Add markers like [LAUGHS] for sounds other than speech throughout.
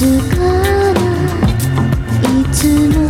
つかない。つも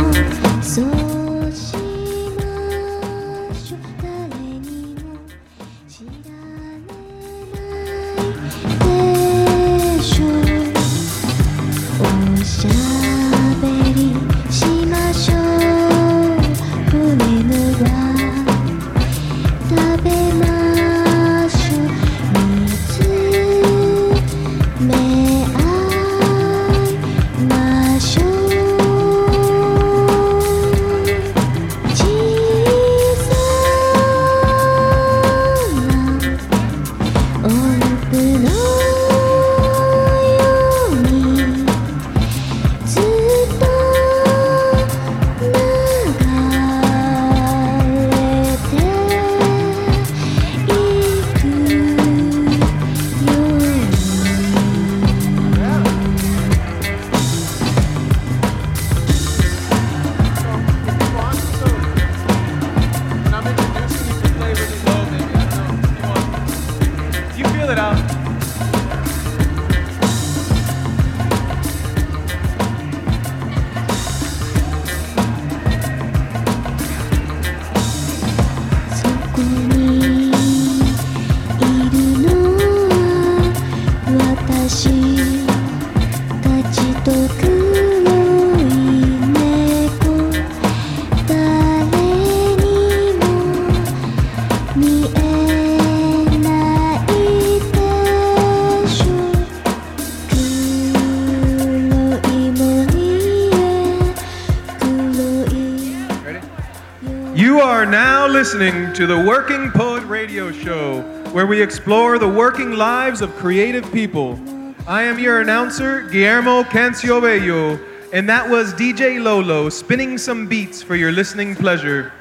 You are now listening to the Working Poet Radio Show, where we explore the working lives of creative people. I am your announcer, Guillermo Canciobello, and that was DJ Lolo spinning some beats for your listening pleasure.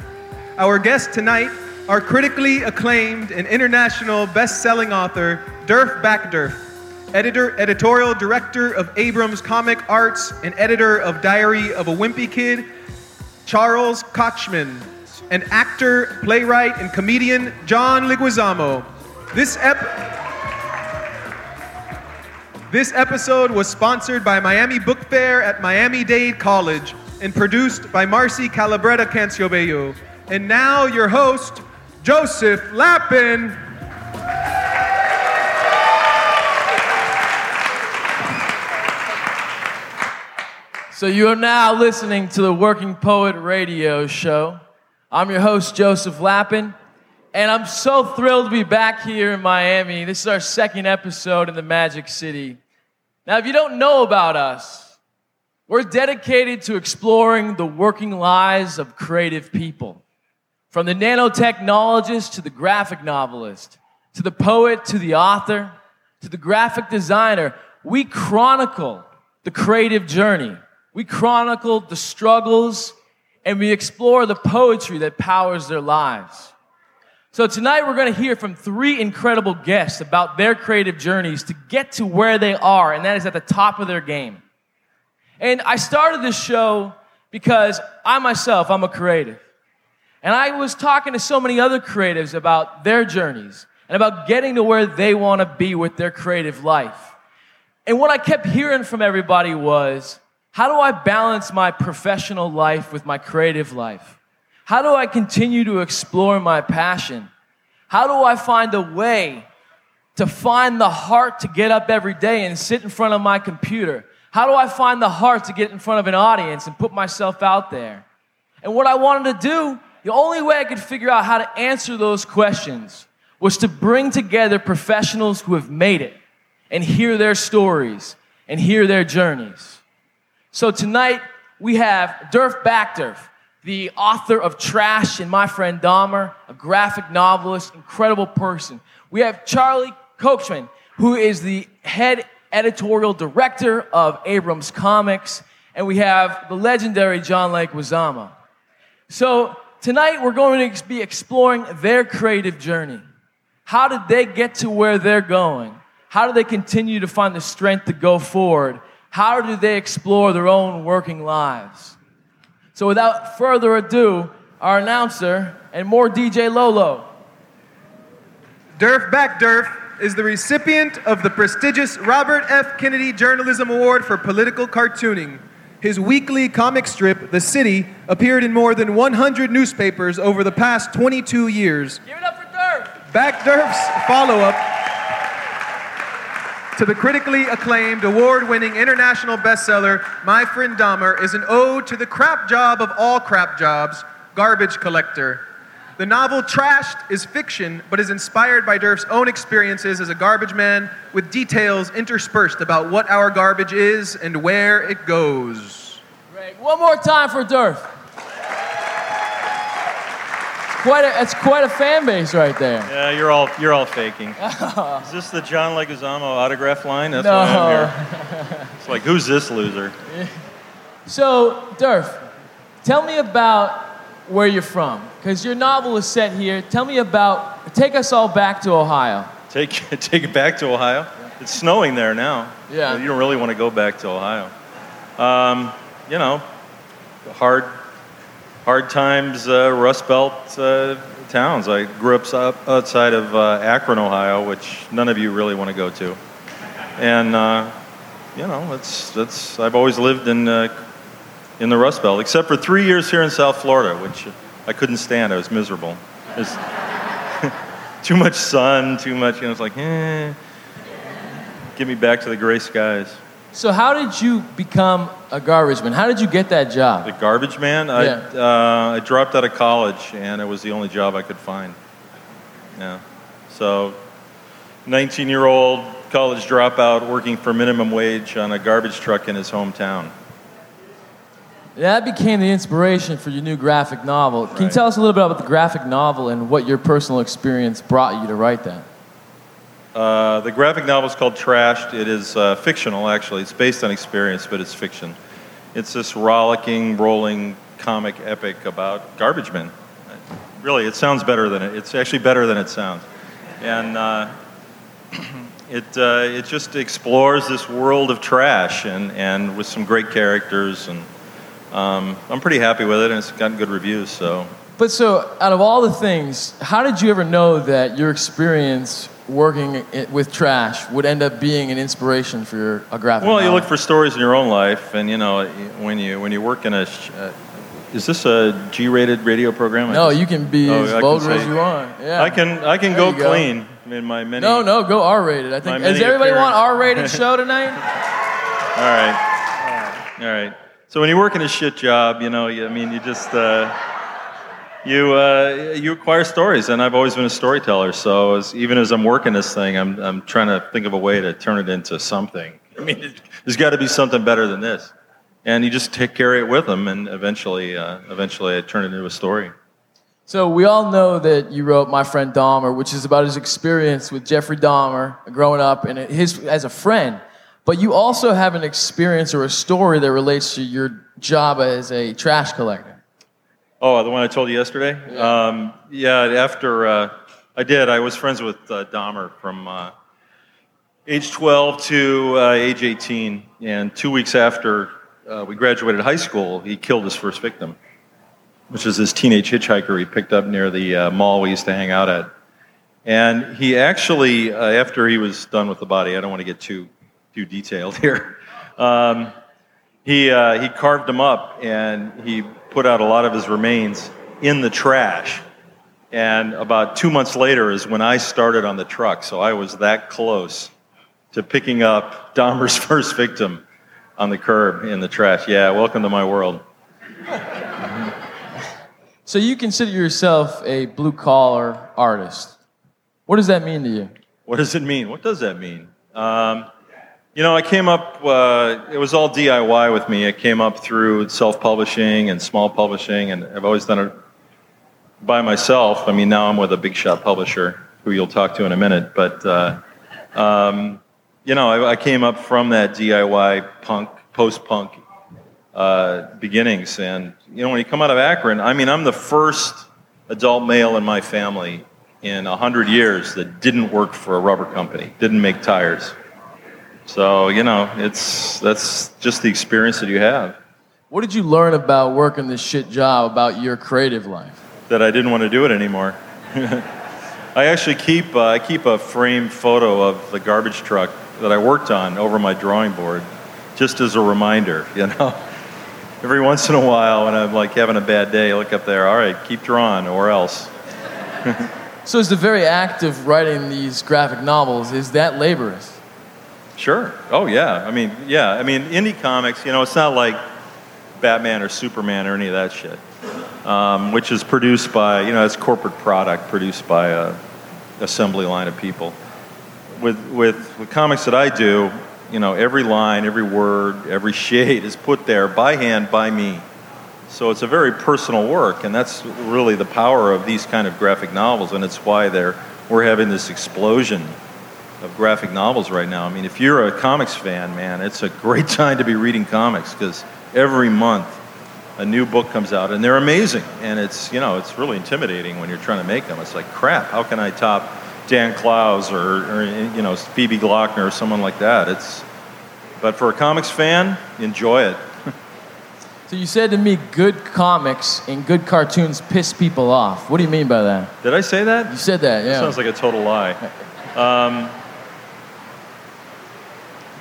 Our guests tonight are critically acclaimed and international best-selling author Derf Backderf, editor, editorial director of Abrams Comic Arts, and editor of Diary of a Wimpy Kid, Charles Kochman, and actor, playwright, and comedian John Leguizamo. This ep- This episode was sponsored by Miami Book Fair at Miami Dade College and produced by Marcy Calabretta Canciobello. And now your host, Joseph Lapin. So you are now listening to the Working Poet Radio Show. I'm your host, Joseph Lapin, and I'm so thrilled to be back here in Miami. This is our second episode in the Magic City. Now, if you don't know about us, we're dedicated to exploring the working lives of creative people. From the nanotechnologist to the graphic novelist, to the poet to the author, to the graphic designer, we chronicle the creative journey. We chronicle the struggles and we explore the poetry that powers their lives. So tonight we're going to hear from three incredible guests about their creative journeys to get to where they are, and that is at the top of their game. And I started this show because I myself, I'm a creative. And I was talking to so many other creatives about their journeys and about getting to where they want to be with their creative life. And what I kept hearing from everybody was, how do I balance my professional life with my creative life? How do I continue to explore my passion? How do I find a way to find the heart to get up every day and sit in front of my computer? How do I find the heart to get in front of an audience and put myself out there? And what I wanted to do, the only way I could figure out how to answer those questions was to bring together professionals who have made it and hear their stories and hear their journeys. So tonight we have Derf Backderf, the author of Trash and My Friend Dahmer, a graphic novelist, incredible person. We have Charlie Kochman, who is the head editorial director of Abrams Comics, and we have the legendary John Leguizamo. So tonight we're going to be exploring their creative journey. How did they get to where they're going? How do they continue to find the strength to go forward? How do they explore their own working lives? So without further ado, our announcer and more DJ Lolo. Derf back, Derf. is the recipient of the prestigious Robert F. Kennedy Journalism Award for Political Cartooning. His weekly comic strip, The City, appeared in more than 100 newspapers over the past 22 years. Give it up for Derf. Back Durf's follow up to the critically acclaimed, award winning international bestseller, My Friend Dahmer, is an ode to the crap job of all crap jobs, garbage collector. The novel Trashed is fiction, but is inspired by Derf's own experiences as a garbage man, with details interspersed about what our garbage is and where it goes. Great. One more time for Derf. Quite a, it's quite a fan base right there. Yeah, you're all you're all faking. [LAUGHS] Is this the John Leguizamo autograph line? That's No. why I'm here. It's like, who's this loser? [LAUGHS] So, Derf, tell me about where you're from, because your novel is set here. Tell me about, take us all back to Ohio. Take [LAUGHS] take it back to Ohio. It's snowing there now. Yeah. You don't really want to go back to Ohio. Um, you know, hard hard times, uh, Rust Belt uh, towns. I grew up outside of uh, Akron, Ohio, which none of you really want to go to. And uh, you know, that's that's. I've always lived in uh, in the Rust Belt, except for three years here in South Florida, which I couldn't stand. I was miserable. There's [LAUGHS] too much sun, too much. You know, it's like, eh. Get me back to the gray skies. So, how did you become a garbage man? How did you get that job? The garbage man. I, uh, I dropped out of college, and it was the only job I could find. Yeah. So, 19-year-old college dropout working for minimum wage on a garbage truck in his hometown. That became the inspiration for your new graphic novel. Can you tell us a little bit about the graphic novel and what your personal experience brought you to write that? Uh, the graphic novel is called Trashed. It is uh, fictional, actually. It's based on experience, but it's fiction. It's this rollicking, rolling comic epic about garbage men. Really, it sounds better than it. It's actually better than it sounds, and uh, [CLEARS THROAT] it uh, it just explores this world of trash and and with some great characters and. Um, I'm pretty happy with it, and it's gotten good reviews. So But so, out of all the things, how did you ever know that your experience working with trash would end up being an inspiration for your, a graphic Well, you look for stories in your own life, and you know when you when you work in a. Uh, is this a G-rated radio program? No, you can be Oh, as I vulgar as you want. Yeah. I can I can There go clean in my many. No, no, go R-rated. I think. Does everybody want R-rated show tonight? [LAUGHS] All right, all right. So when you work in a shit job, you know, you, I mean, you just uh, you uh, you acquire stories, and I've always been a storyteller. So as, even as I'm working this thing, I'm I'm trying to think of a way to turn it into something. [LAUGHS] I mean, there's got to be something better than this. And you just take carry it with them, and eventually, uh, eventually, I turn it into a story. So we all know that you wrote My Friend Dahmer, which is about his experience with Jeffrey Dahmer growing up and his as a friend. But you also have an experience or a story that relates to your job as a trash collector. Oh, the one I told you yesterday? Yeah, um, yeah after uh, I did, I was friends with uh, Dahmer from uh, age 12 to uh, age 18. And two weeks after uh, we graduated high school, he killed his first victim, which is this teenage hitchhiker he picked up near the uh, mall we used to hang out at. And he actually, uh, after he was done with the body, I don't want to get too, too detailed [LAUGHS] here. Um, he, uh, he carved him up and he put out a lot of his remains in the trash. And about two months later is when I started on the truck. So I was that close to picking up Dahmer's [LAUGHS] first victim on the curb in the trash. Yeah, welcome to my world. So you consider yourself a blue collar artist. What does that mean to you? What does it mean? What does that mean? Um, you know, I came up, uh, it was all DIY with me. I came up through self publishing and small publishing, and I've always done it by myself. I mean, now I'm with a big shot publisher who you'll talk to in a minute. But, uh, um, you know, I, I came up from that DIY punk, post punk uh, beginnings. And, you know, when you come out of Akron, I mean, I'm the first adult male in my family in 100 years that didn't work for a rubber company, didn't make tires. So, you know, it's, that's just the experience that you have What did you learn about working this shit job about your creative life? that I didn't want to do it anymore. [LAUGHS] I actually keep uh, I keep a framed photo of the garbage truck that I worked on over my drawing board, just as a reminder. [LAUGHS] You know, every once in a while when I'm like having a bad day, I look up there. All right, keep drawing, or else. [LAUGHS] So is the very act of writing these graphic novels, is that laborious? Sure. Oh yeah. I mean, yeah. I mean, indie comics. You know, it's not like Batman or Superman or any of that shit, um, which is produced by you know it's corporate product produced by a assembly line of people. With with the comics that I do, you know, every line, every word, every shade is put there by hand by me. So it's a very personal work, and that's really the power of these kind of graphic novels, and it's why they're we're having this explosion of graphic novels right now. I mean, if you're a comics fan, man, it's a great [LAUGHS] time to be reading comics because every month a new book comes out, and they're amazing. And it's you know it's really intimidating when you're trying to make them. It's like crap. How can I top Dan Clowes or, or you know Phoebe Gloeckner or someone like that? It's but for a comics fan, enjoy it. [LAUGHS] So you said to me, good comics and good cartoons piss people off. What do you mean by that? Did I say that? You said that, yeah. Sounds like a total lie. Um,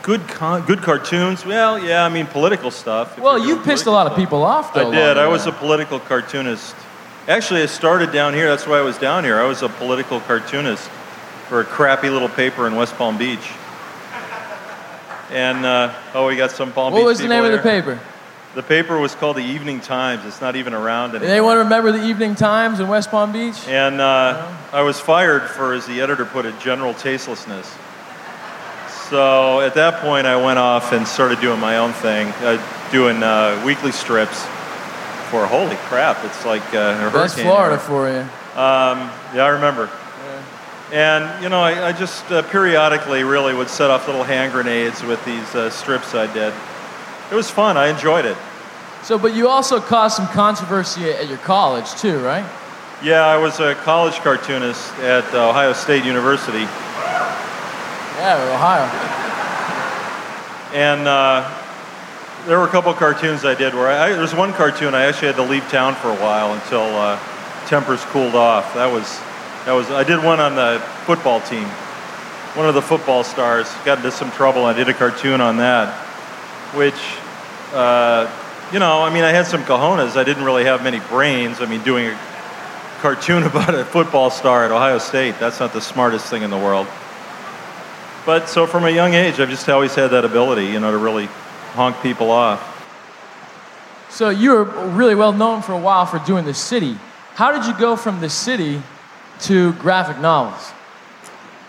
good, con- good cartoons. Well, yeah, I mean political stuff. Well, you pissed a lot of stuff. people off, though. I did. I was a political cartoonist. Actually, I started down here. That's why I was down here. I was a political cartoonist for a crappy little paper in West Palm Beach. And uh, oh, we got some Palm What Beach What was the name of the paper? The paper was called the Evening Times. It's not even around anymore. Anyone remember the Evening Times in West Palm Beach? And uh, I was fired for, as the editor put it, general tastelessness. So at that point, I went off and started doing my own thing, uh, doing uh, weekly strips. For holy crap, it's like uh, a That's hurricane. Florida here. for you. Um, yeah, I remember. And you know, I, I just uh, periodically really would set off little hand grenades with these uh, strips I did. It was fun. I enjoyed it. So, but you also caused some controversy at your college, too, right? Yeah, I was a college cartoonist at uh, Ohio State University. Yeah, Ohio. And uh, there were a couple cartoons I did where I, I there's one cartoon I actually had to leave town for a while until uh, tempers cooled off. That was that was I did one on the football team. One of the football stars got into some trouble. I did a cartoon on that, which uh, you know I mean I had some cojones. I didn't really have many brains. I mean doing a cartoon [LAUGHS] about a football star at Ohio State that's not the smartest thing in the world. But so from a young age, I've just always had that ability, you know, to really honk people off. So you were really well known for a while for doing the city. How did you go from the city to graphic novels?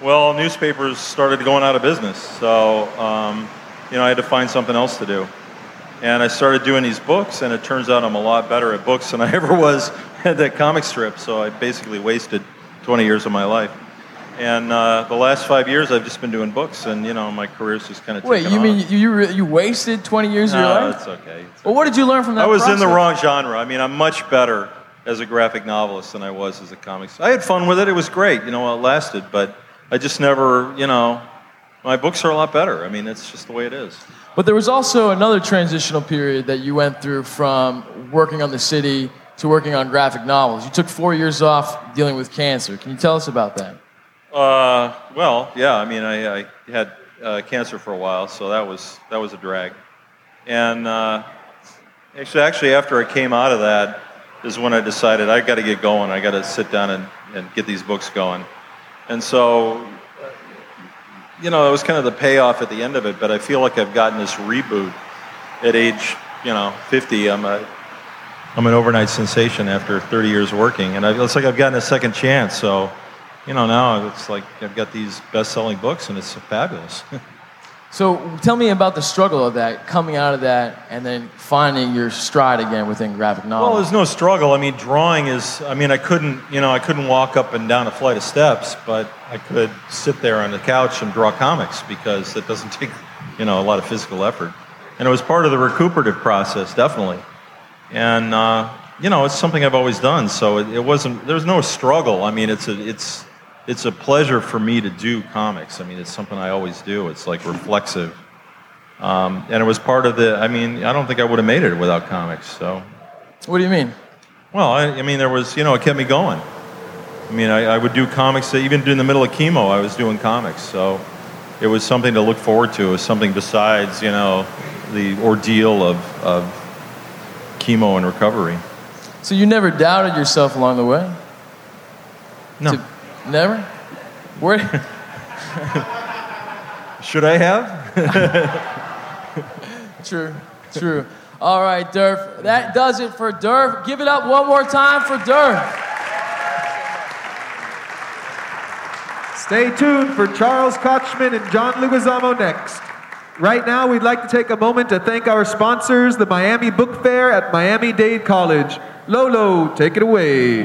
Well, newspapers started going out of business, so um, you know I had to find something else to do, and I started doing these books. And it turns out I'm a lot better at books than I [LAUGHS] ever was at that comic strip. So I basically wasted 20 years of my life. And uh, the last five years, I've just been doing books, and you know my career's just kind of. Wait, you mean you, you, re- you wasted 20 years of your No, life? it's okay. It's Well, what did you learn from that I was in the wrong genre. I mean, I'm much better as a graphic novelist than I was as a comics. I had fun with it. It was great. You know, it lasted, but I just never, you know, my books are a lot better. I mean, it's just the way it is. But there was also another transitional period that you went through from working on the city to working on graphic novels. You took four years off dealing with cancer. Can you tell us about that? Uh, well, yeah. I mean, I, I had uh, cancer for a while, so that was that was a drag. And uh, actually, actually, after I came out of that, is when I decided I got to get going. I got to sit down and, and get these books going. And so, you know, it was kind of the payoff at the end of it. But I feel like I've gotten this reboot at age, you know, 50. I'm a I'm an overnight sensation after 30 years working, and I, it's like I've gotten a second chance. So, you know, now it's like I've got these best-selling books, and it's fabulous. [LAUGHS] So tell me about the struggle of that, coming out of that, and then finding your stride again within graphic novel. well, there's no struggle. I mean, drawing is. I mean, I couldn't, you know, I couldn't walk up and down a flight of steps, but I could sit there on the couch and draw comics because it doesn't [LAUGHS] take, you know, a lot of physical effort, and it was part of the recuperative process, definitely. And uh, you know, it's something I've always done, so it, it wasn't. There's no struggle. I mean, it's a, it's, it's a pleasure for me to do comics. I mean, it's something I always do. It's like reflexive, um, and it was part of the. I mean, I don't think I would have made it without comics. So, what do you mean? well, I, I mean, there was, you know, it kept me going. I mean, I, I would do comics, even in the middle of chemo, I was doing comics. So it was something to look forward to. It was something besides, you know, the ordeal of, of chemo and recovery. So you never doubted yourself along the way? No. To- never? Where? Should I have? [LAUGHS] true, true. All right, Derf. That does it for Derf. Give it up one more time for Derf. Stay tuned for Charles Kochman and John Leguizamo next. Right now, we'd like to take a moment to thank our sponsors, the Miami Book Fair at Miami Dade College. Lolo, take it away.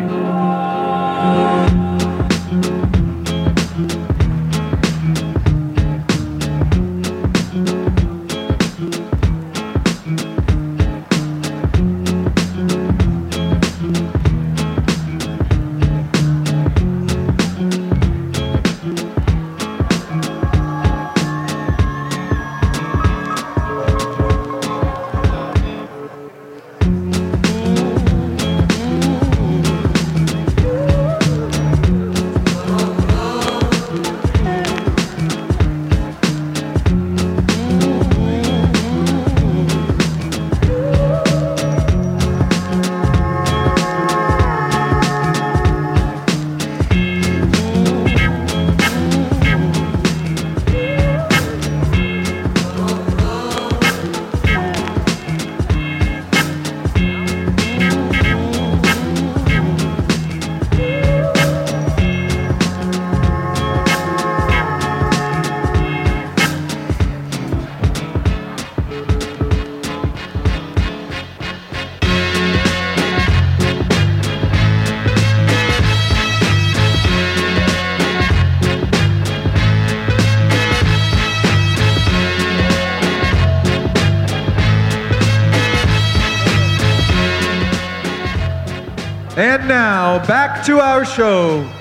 To our show.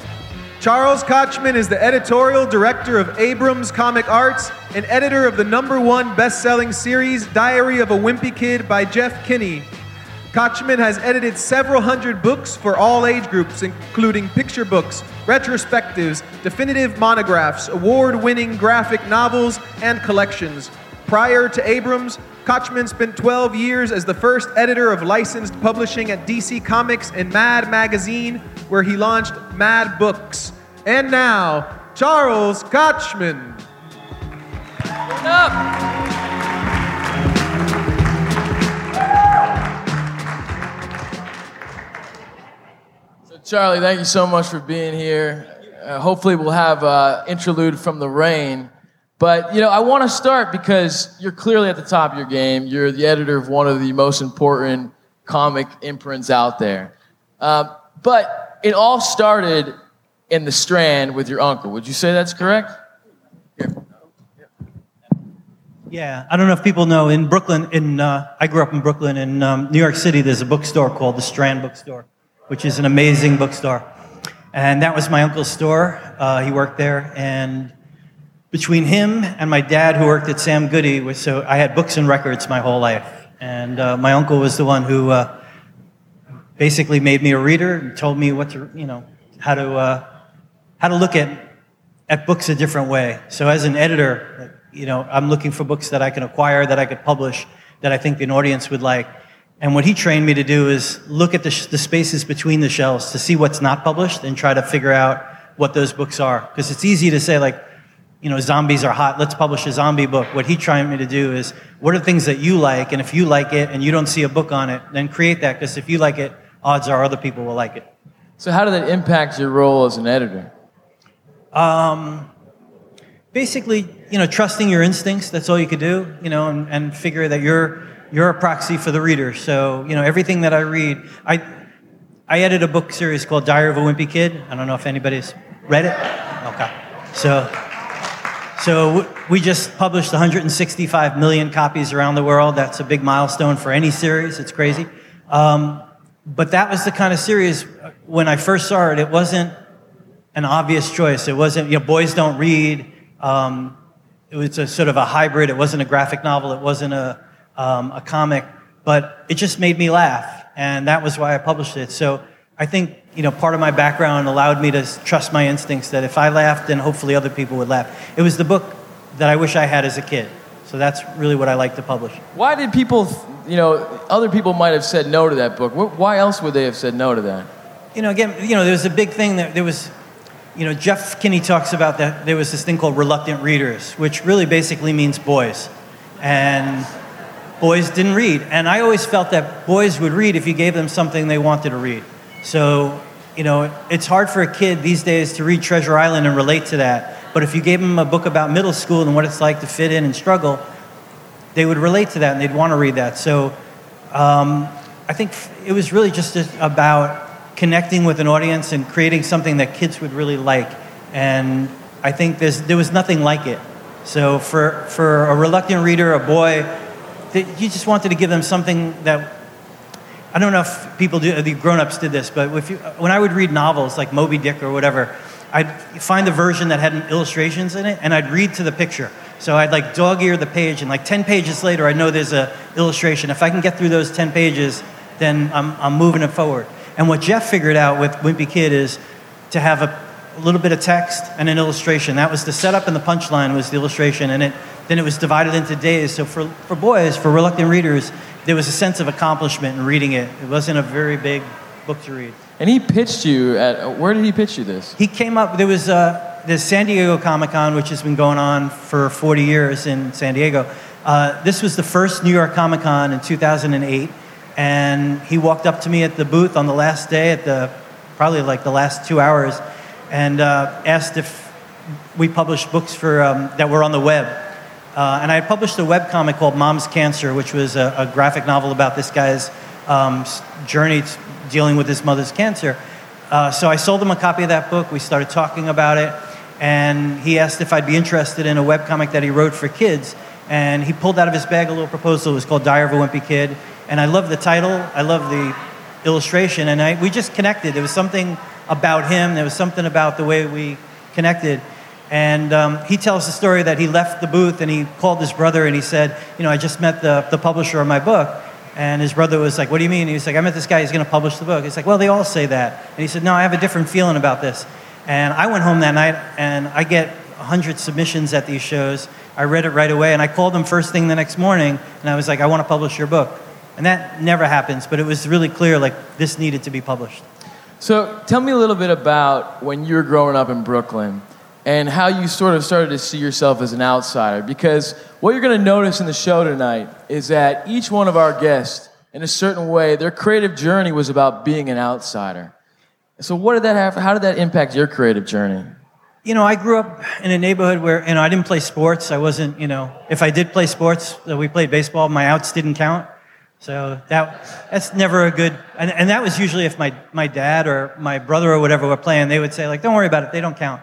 Charles Kochman is the editorial director of Abrams Comic Arts and editor of the number one best selling series, Diary of a Wimpy Kid by Jeff Kinney. Kochman has edited several hundred books for all age groups, including picture books, retrospectives, definitive monographs, award winning graphic novels, and collections. Prior to Abrams, Kochman spent 12 years as the first editor of licensed publishing at DC Comics and Mad Magazine, where he launched Mad Books. And now, Charles Kochman. Up. So, Charlie, thank you so much for being here. Uh, hopefully, we'll have uh, interlude from the rain. But you know, I want to start because you're clearly at the top of your game. You're the editor of one of the most important comic imprints out there. Uh, but it all started in the Strand with your uncle. Would you say that's correct? Yeah, I don't know if people know in Brooklyn. In uh, I grew up in Brooklyn. In um, New York City, there's a bookstore called the Strand Bookstore, which is an amazing bookstore. And that was my uncle's store. Uh, he worked there, and between him and my dad, who worked at Sam Goody, was so I had books and records my whole life. And uh, my uncle was the one who uh, basically made me a reader and told me what to, you know, how to uh, how to look at at books a different way. So as an editor, you know, I'm looking for books that I can acquire, that I could publish, that I think an audience would like. And what he trained me to do is look at the, sh- the spaces between the shelves to see what's not published and try to figure out what those books are. Because it's easy to say, like, you know, zombies are hot, let's publish a zombie book. What he trained me to do is, what are things that you like? And if you like it and you don't see a book on it, then create that. Because if you like it, odds are other people will like it. So, how did that impact your role as an editor? Um, basically, you know, trusting your instincts. That's all you could do. You know, and, and figure that you're you're a proxy for the reader. So, you know, everything that I read, I I edit a book series called Diary of a Wimpy Kid. I don't know if anybody's read it. Okay, so. So we just published 165 million copies around the world. That's a big milestone for any series. It's crazy. Um, but that was the kind of series uh, when I first saw it. It wasn't an obvious choice. It wasn't, you know, boys don't read. Um, it was a sort of a hybrid. It wasn't a graphic novel. It wasn't a, um, a comic. But it just made me laugh. And that was why I published it. So I think you know, part of my background allowed me to trust my instincts that if I laughed, then hopefully other people would laugh. It was the book that I wish I had as a kid. So that's really what I like to publish. Why did people, you know, other people might have said no to that book? Why else would they have said no to that? You know, again, you know, there was a big thing that there was, you know, Jeff Kinney talks about that there was this thing called reluctant readers, which really basically means boys. And boys didn't read. And I always felt that boys would read if you gave them something they wanted to read. So, you know, it's hard for a kid these days to read Treasure Island and relate to that. But if you gave them a book about middle school and what it's like to fit in and struggle, they would relate to that and they'd want to read that. So um, I think it was really just about connecting with an audience and creating something that kids would really like. And I think there was nothing like it. So for, for a reluctant reader, a boy, that you just wanted to give them something that I don't know if people do, the grown-ups did this, but you, when I would read novels like Moby Dick or whatever, I'd find the version that had illustrations in it, and I'd read to the picture. So I'd like dog ear the page, and like 10 pages later, I know there's a illustration. If I can get through those 10 pages, then I'm, I'm moving it forward. And what Jeff figured out with Wimpy Kid is to have a, a little bit of text and an illustration. That was the setup and the punchline was the illustration, and it, then it was divided into days. So for, for boys, for reluctant readers, there was a sense of accomplishment in reading it. It wasn't a very big book to read. And he pitched you at, where did he pitch you this? He came up, there was uh, the San Diego Comic Con, which has been going on for 40 years in San Diego. Uh, this was the first New York Comic Con in 2008. And he walked up to me at the booth on the last day, at the probably like the last two hours, and uh, asked if we published books for, um, that were on the web. Uh, and I had published a webcomic called Mom's Cancer, which was a, a graphic novel about this guy's um, journey dealing with his mother's cancer. Uh, so I sold him a copy of that book. We started talking about it. And he asked if I'd be interested in a webcomic that he wrote for kids. And he pulled out of his bag a little proposal. It was called Diary of a Wimpy Kid. And I love the title, I love the illustration. And I, we just connected. There was something about him, there was something about the way we connected. And um, he tells the story that he left the booth and he called his brother and he said, You know, I just met the, the publisher of my book. And his brother was like, What do you mean? He was like, I met this guy, he's going to publish the book. He's like, Well, they all say that. And he said, No, I have a different feeling about this. And I went home that night and I get 100 submissions at these shows. I read it right away and I called them first thing the next morning and I was like, I want to publish your book. And that never happens, but it was really clear like this needed to be published. So tell me a little bit about when you were growing up in Brooklyn and how you sort of started to see yourself as an outsider. Because what you're going to notice in the show tonight is that each one of our guests, in a certain way, their creative journey was about being an outsider. So what did that have? How did that impact your creative journey? You know, I grew up in a neighborhood where, you know, I didn't play sports. I wasn't, you know, if I did play sports, we played baseball, my outs didn't count. So that, that's never a good, and, and that was usually if my, my dad or my brother or whatever were playing, they would say like, don't worry about it, they don't count.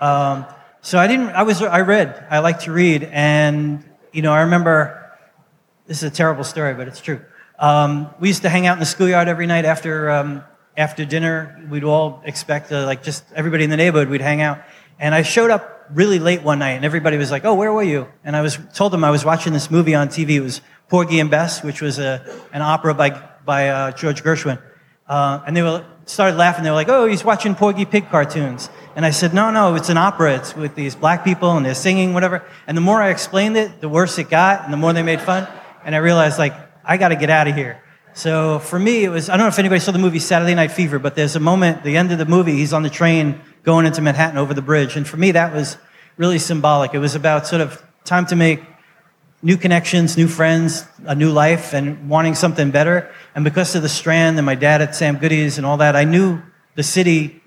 Um, so I didn't, I was, I read, I like to read. And, you know, I remember, this is a terrible story, but it's true. Um, we used to hang out in the schoolyard every night after, um, after dinner. We'd all expect to, like, just everybody in the neighborhood, we'd hang out. And I showed up really late one night, and everybody was like, oh, where were you? And I was told them I was watching this movie on TV. It was Porgy and Bess, which was a, an opera by, by uh, George Gershwin. Uh, and they were, started laughing. They were like, oh, he's watching Porgy Pig cartoons. And I said, no, no, it's an opera. It's with these black people, and they're singing, whatever. And the more I explained it, the worse it got, and the more they made fun. And I realized, like, I got to get out of here. So for me, it was, I don't know if anybody saw the movie Saturday Night Fever, but there's a moment, the end of the movie, he's on the train going into Manhattan over the bridge. And for me, that was really symbolic. It was about sort of time to make new connections, new friends, a new life, and wanting something better. And because of the Strand and my dad at Sam Goody's and all that, I knew the city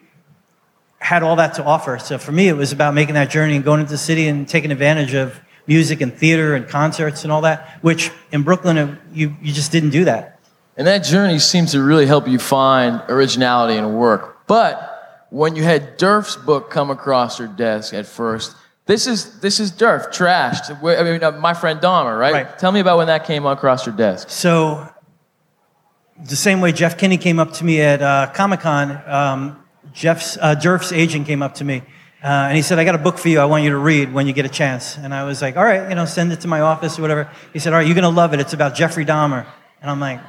had all that to offer. So for me, it was about making that journey and going into the city and taking advantage of music and theater and concerts and all that, which in Brooklyn, you, you just didn't do that. And that journey seems to really help you find originality in work. But when you had Derf's book come across your desk at first, this is this is Derf, trashed. I mean, uh, my friend Dahmer, right? Right. Tell me about when that came across your desk. So, the same way Jeff Kinney came up to me at uh, Comic Con, um, Jeff's uh, Derf's agent came up to me, uh, and he said, "I got a book for you. I want you to read when you get a chance." And I was like, "All right, you know, send it to my office or whatever." He said, "All right, you're gonna love it. It's about Jeffrey Dahmer." And I'm like,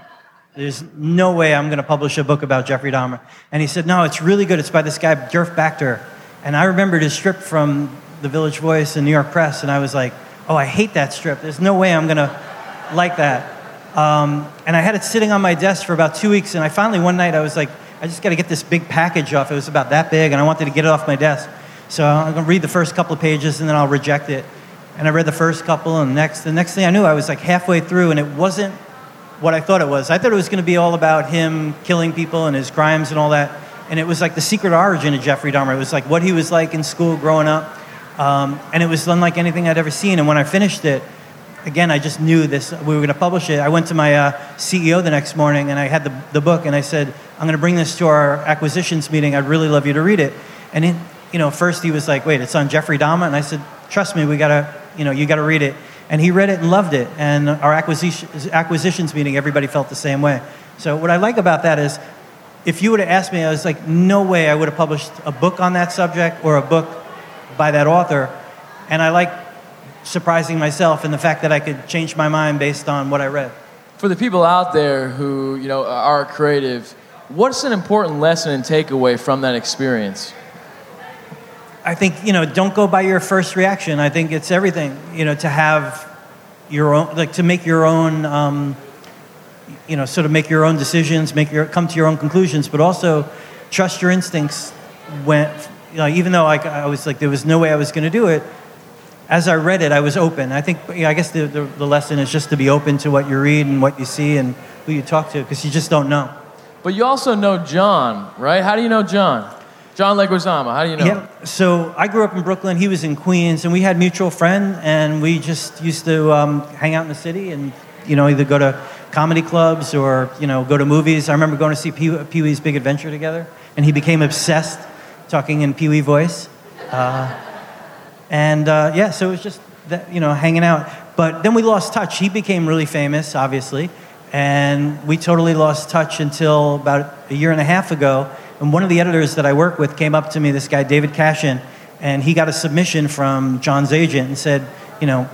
There's no way I'm going to publish a book about Jeffrey Dahmer. And he said, No, it's really good. It's by this guy, Derf Backderf. And I remembered his strip from the Village Voice and New York Press, and I was like, Oh, I hate that strip. There's no way I'm going to like that. Um, and I had it sitting on my desk for about two weeks, and I finally, one night, I was like, I just got to get this big package off. It was about that big, and I wanted to get it off my desk. So I'm going to read the first couple of pages, and then I'll reject it. And I read the first couple, and next, the next thing I knew, I was like halfway through, and it wasn't what I thought it was. I thought it was going to be all about him killing people and his crimes and all that. And it was like the secret origin of Jeffrey Dahmer. It was like what he was like in school growing up. Um, and it was unlike anything I'd ever seen. And when I finished it, again, I just knew this, we were going to publish it. I went to my uh, CEO the next morning and I had the, the book and I said, I'm going to bring this to our acquisitions meeting. I'd really love you to read it. And it, you know, first he was like, wait, it's on Jeffrey Dahmer? And I said, trust me, we got to, you know, you got to read it. And he read it and loved it. And our acquisitions, acquisitions meeting, everybody felt the same way. So what I like about that is, if you would have asked me, I was like, no way I would have published a book on that subject or a book by that author. And I like surprising myself in the fact that I could change my mind based on what I read. For the people out there who you know are creative, what's an important lesson and takeaway from that experience? I think you know, don't go by your first reaction. I think it's everything. You know, to have your own, like to make your own, um, you know, sort of make your own decisions, make your come to your own conclusions, but also trust your instincts. When, you know, even though I, I was like, there was no way I was going to do it. As I read it, I was open. I think, I guess the, the, the lesson is just to be open to what you read and what you see and who you talk to, because you just don't know. But you also know John, right? How do you know John? John Leguizamo. How do you know? him? Yeah. So I grew up in Brooklyn. He was in Queens, and we had mutual friend, and we just used to um, hang out in the city, and you know, either go to comedy clubs or you know, go to movies. I remember going to see Pee Pee Wee's Big Adventure together, and he became obsessed talking in Pee Wee voice. Uh, and uh, yeah, so it was just that, you know, hanging out. But then we lost touch. He became really famous, obviously, and we totally lost touch until about a year and a half ago. And one of the editors that I work with came up to me, this guy, David Cashin, and he got a submission from John's agent and said, you know,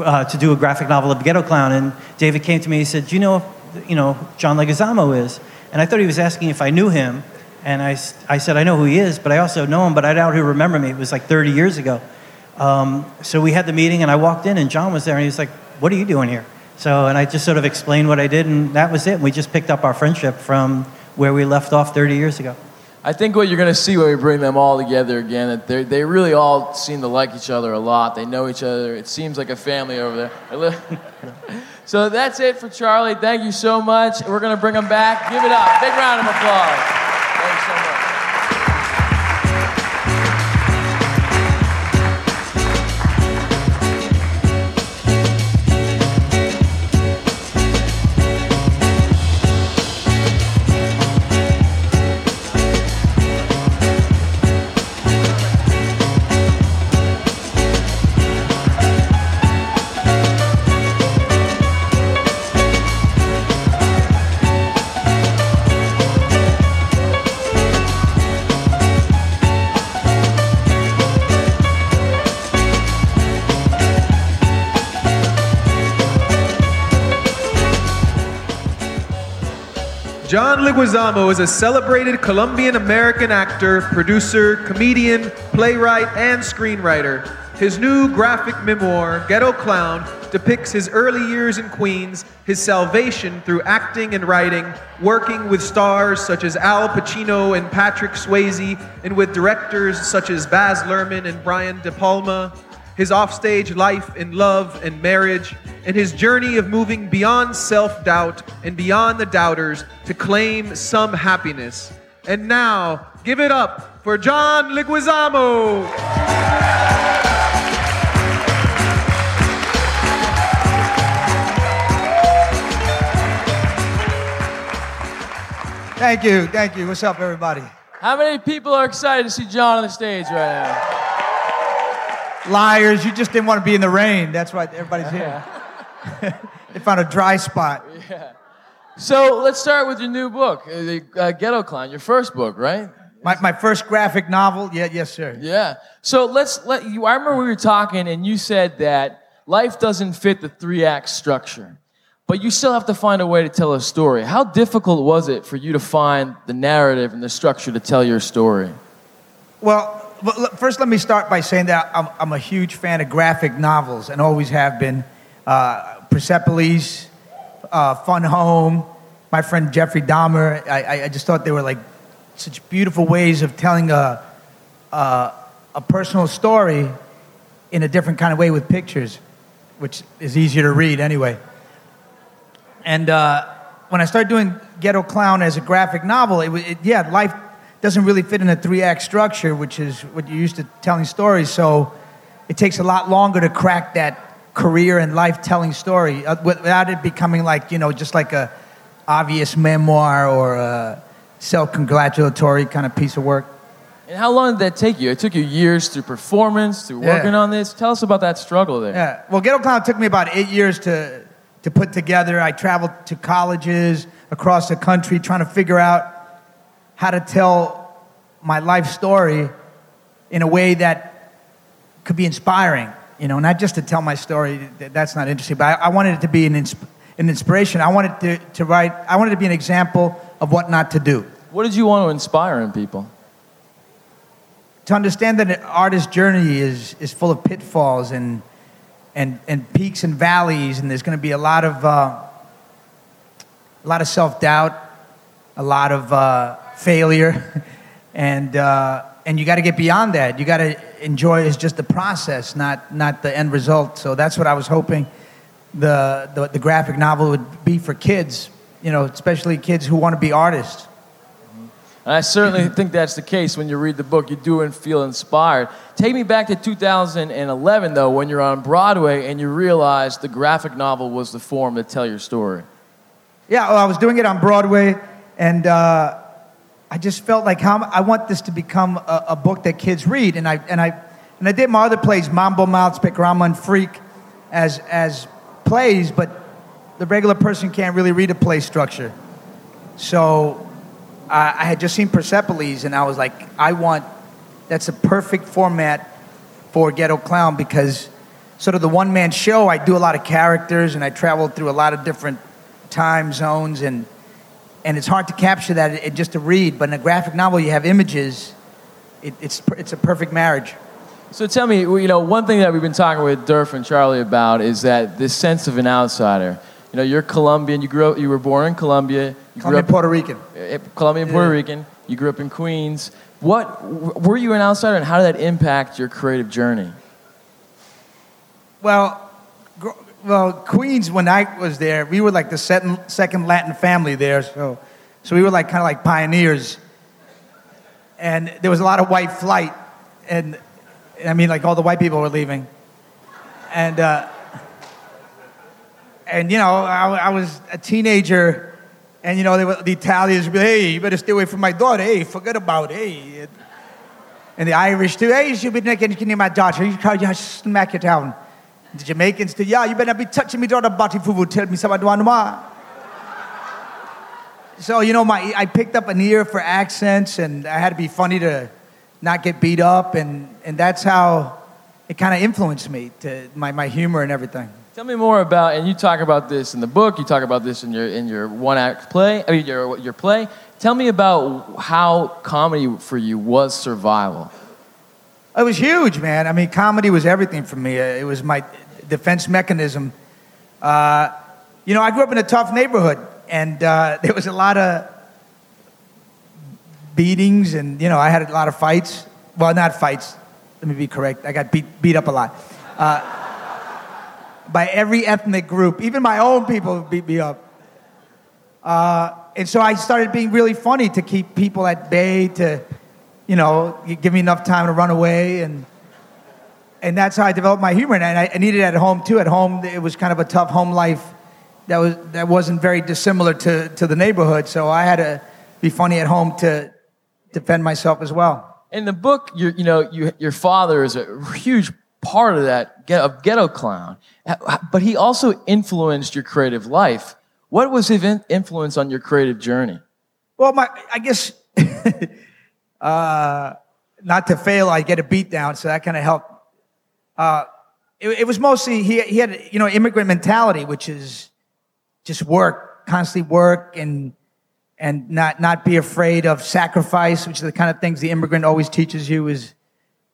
uh, to do a graphic novel of Ghetto Clown. And David came to me, he said, do you know, you know, John Leguizamo is? And I thought he was asking if I knew him. And I, I said, I know who he is, but I also know him, but I doubt he'll remember me. It was like 30 years ago. Um, so we had the meeting, and I walked in, and John was there, and he was like, What are you doing here? So, and I just sort of explained what I did, and that was it. We just picked up our friendship from where we left off 30 years ago. I think what you're going to see when we bring them all together again, that they really all seem to like each other a lot. They know each other. It seems like a family over there. [LAUGHS] So that's it for Charlie. Thank you so much. We're going to bring them back. Give it up. Big round of applause. Thanks John Leguizamo is a celebrated Colombian American actor, producer, comedian, playwright, and screenwriter. His new graphic memoir, Ghetto Clown, depicts his early years in Queens, his salvation through acting and writing, working with stars such as Al Pacino and Patrick Swayze, and with directors such as Baz Luhrmann and Brian De Palma his offstage life in love and marriage, and his journey of moving beyond self doubt and beyond the doubters to claim some happiness. And now, give it up for John Leguizamo. Thank you, thank you. What's up, everybody? How many people are excited to see John on the stage right now? Liars, you just didn't want to be in the rain. That's why everybody's here. [LAUGHS] they found a dry spot. [LAUGHS] Yeah. So let's start with your new book, uh, uh, Ghetto Clown, your first book, right? My, my first graphic novel. Yeah, yes, sir. Yeah. So let's let you. I remember we were talking, and you said that life doesn't fit the three act structure. but you still have to find a way to tell a story. How difficult was it for you to find the narrative and the structure to tell your story? Well, first let me start by saying that I'm, I'm a huge fan of graphic novels and always have been. Uh, Persepolis, uh, Fun Home, my friend Jeffrey Dahmer. I, I- just thought they were like such beautiful ways of telling a, a, a personal story in a different kind of way with pictures, which is easier to read anyway. And uh, when I started doing Ghetto Clown as a graphic novel, it, it yeah, life doesn't really fit in a three act structure, which is what you're used to telling stories. So it takes a lot longer to crack that career and life telling story uh, without it becoming like, you know, just like a obvious memoir or a self congratulatory kind of piece of work. And how long did that take you? It took you years through performance, through Yeah. working on this. Tell us about that struggle there. Yeah. Well, Ghetto Clown took me about eight years to, to put together. I traveled to colleges across the country trying to figure out how to tell my life story in a way that could be inspiring. You know, not just to tell my story, that's not interesting, but I, I wanted it to be an, insp- an inspiration. I wanted to, to write, I wanted to be an example of what not to do. What did you want to inspire in people? to understand that an artist's journey is, is full of pitfalls and, and, and peaks and valleys, and there's going to be a lot of, uh, a lot of self-doubt, a lot of uh, failure, [LAUGHS] and, uh, and you got to get beyond that. You got to enjoy it as just the process, not, not the end result. So that's what I was hoping the, the, the graphic novel would be for kids, you know, especially kids who want to be artists. I certainly think that's the case when you read the book. You do and feel inspired. Take me back to 2011, though, when you're on Broadway and you realize the graphic novel was the form to tell your story. Yeah, well, I was doing it on Broadway, and uh, I just felt like how I want this to become a, a book that kids read. And I and I and I did my other plays, Mambo Mouth, Spic-O-Rama, and Freak, as as plays, but the regular person can't really read a play structure. So I, I had just seen Persepolis, and I was like, I want that's a perfect format for Ghetto Clown because sort of the one man show, I do a lot of characters and I travel through a lot of different time zones and and it's hard to capture that in just to read. But in a graphic novel, you have images. It, it's it's a perfect marriage. So tell me, you know, one thing that we've been talking with Derf and Charlie about is that this sense of an outsider. You know, you're Colombian. You grew up. You were born in Colombia. You Colombian, grew up Puerto Rican. eh, Colombian, Puerto Rican. You grew up in Queens. What were you an outsider, and how did that impact your creative journey? Well, well, Queens. When I was there, we were like the second, second Latin family there. So, so we were like kind of like pioneers. And there was a lot of white flight, and I mean, like all the white people were leaving. And uh, and you know, I, I was a teenager, and you know, were, the Italians would be, hey, you better stay away from my daughter. Hey, forget about it. Hey. And the Irish too, hey, you should be naked near my daughter. You can't smack it down. The Jamaicans too, yeah, you better be touching me daughter body fufu. Tell me something want So, you know, my I picked up an ear for accents and I had to be funny to not get beat up and, and that's how it kind of influenced me to my, my humor and everything. Tell me more about, and you talk about this in the book. You talk about this in your in your one act play. I mean, your your play. Tell me about how comedy for you was survival. It was huge, man. I mean, comedy was everything for me. It was my defense mechanism. Uh, you know, I grew up in a tough neighborhood, and uh, [LAUGHS] there was a lot of beatings, and you know, I had a lot of fights. Well, not fights. Let me be correct. I got beat beat up a lot. Uh, by every ethnic group, even my own people beat me up. Uh, and so I started being really funny to keep people at bay, to, you know, give me enough time to run away. And, and that's how I developed my humor. And I, I needed it at home too. At home, it was kind of a tough home life that, was, that wasn't very dissimilar to, to the neighborhood. So I had to be funny at home to defend myself as well. In the book, you you know you, your father is a huge part of that of ghetto clown, but he also influenced your creative life. What was his in- influence on your creative journey? Well, my, I guess, [LAUGHS] uh, not to fail, I get a beat down, so that kind of helped. Uh, it, it was mostly, he, he had, you know, immigrant mentality, which is, just work, constantly work, and and not not be afraid of sacrifice, which are the kind of things the immigrant always teaches you is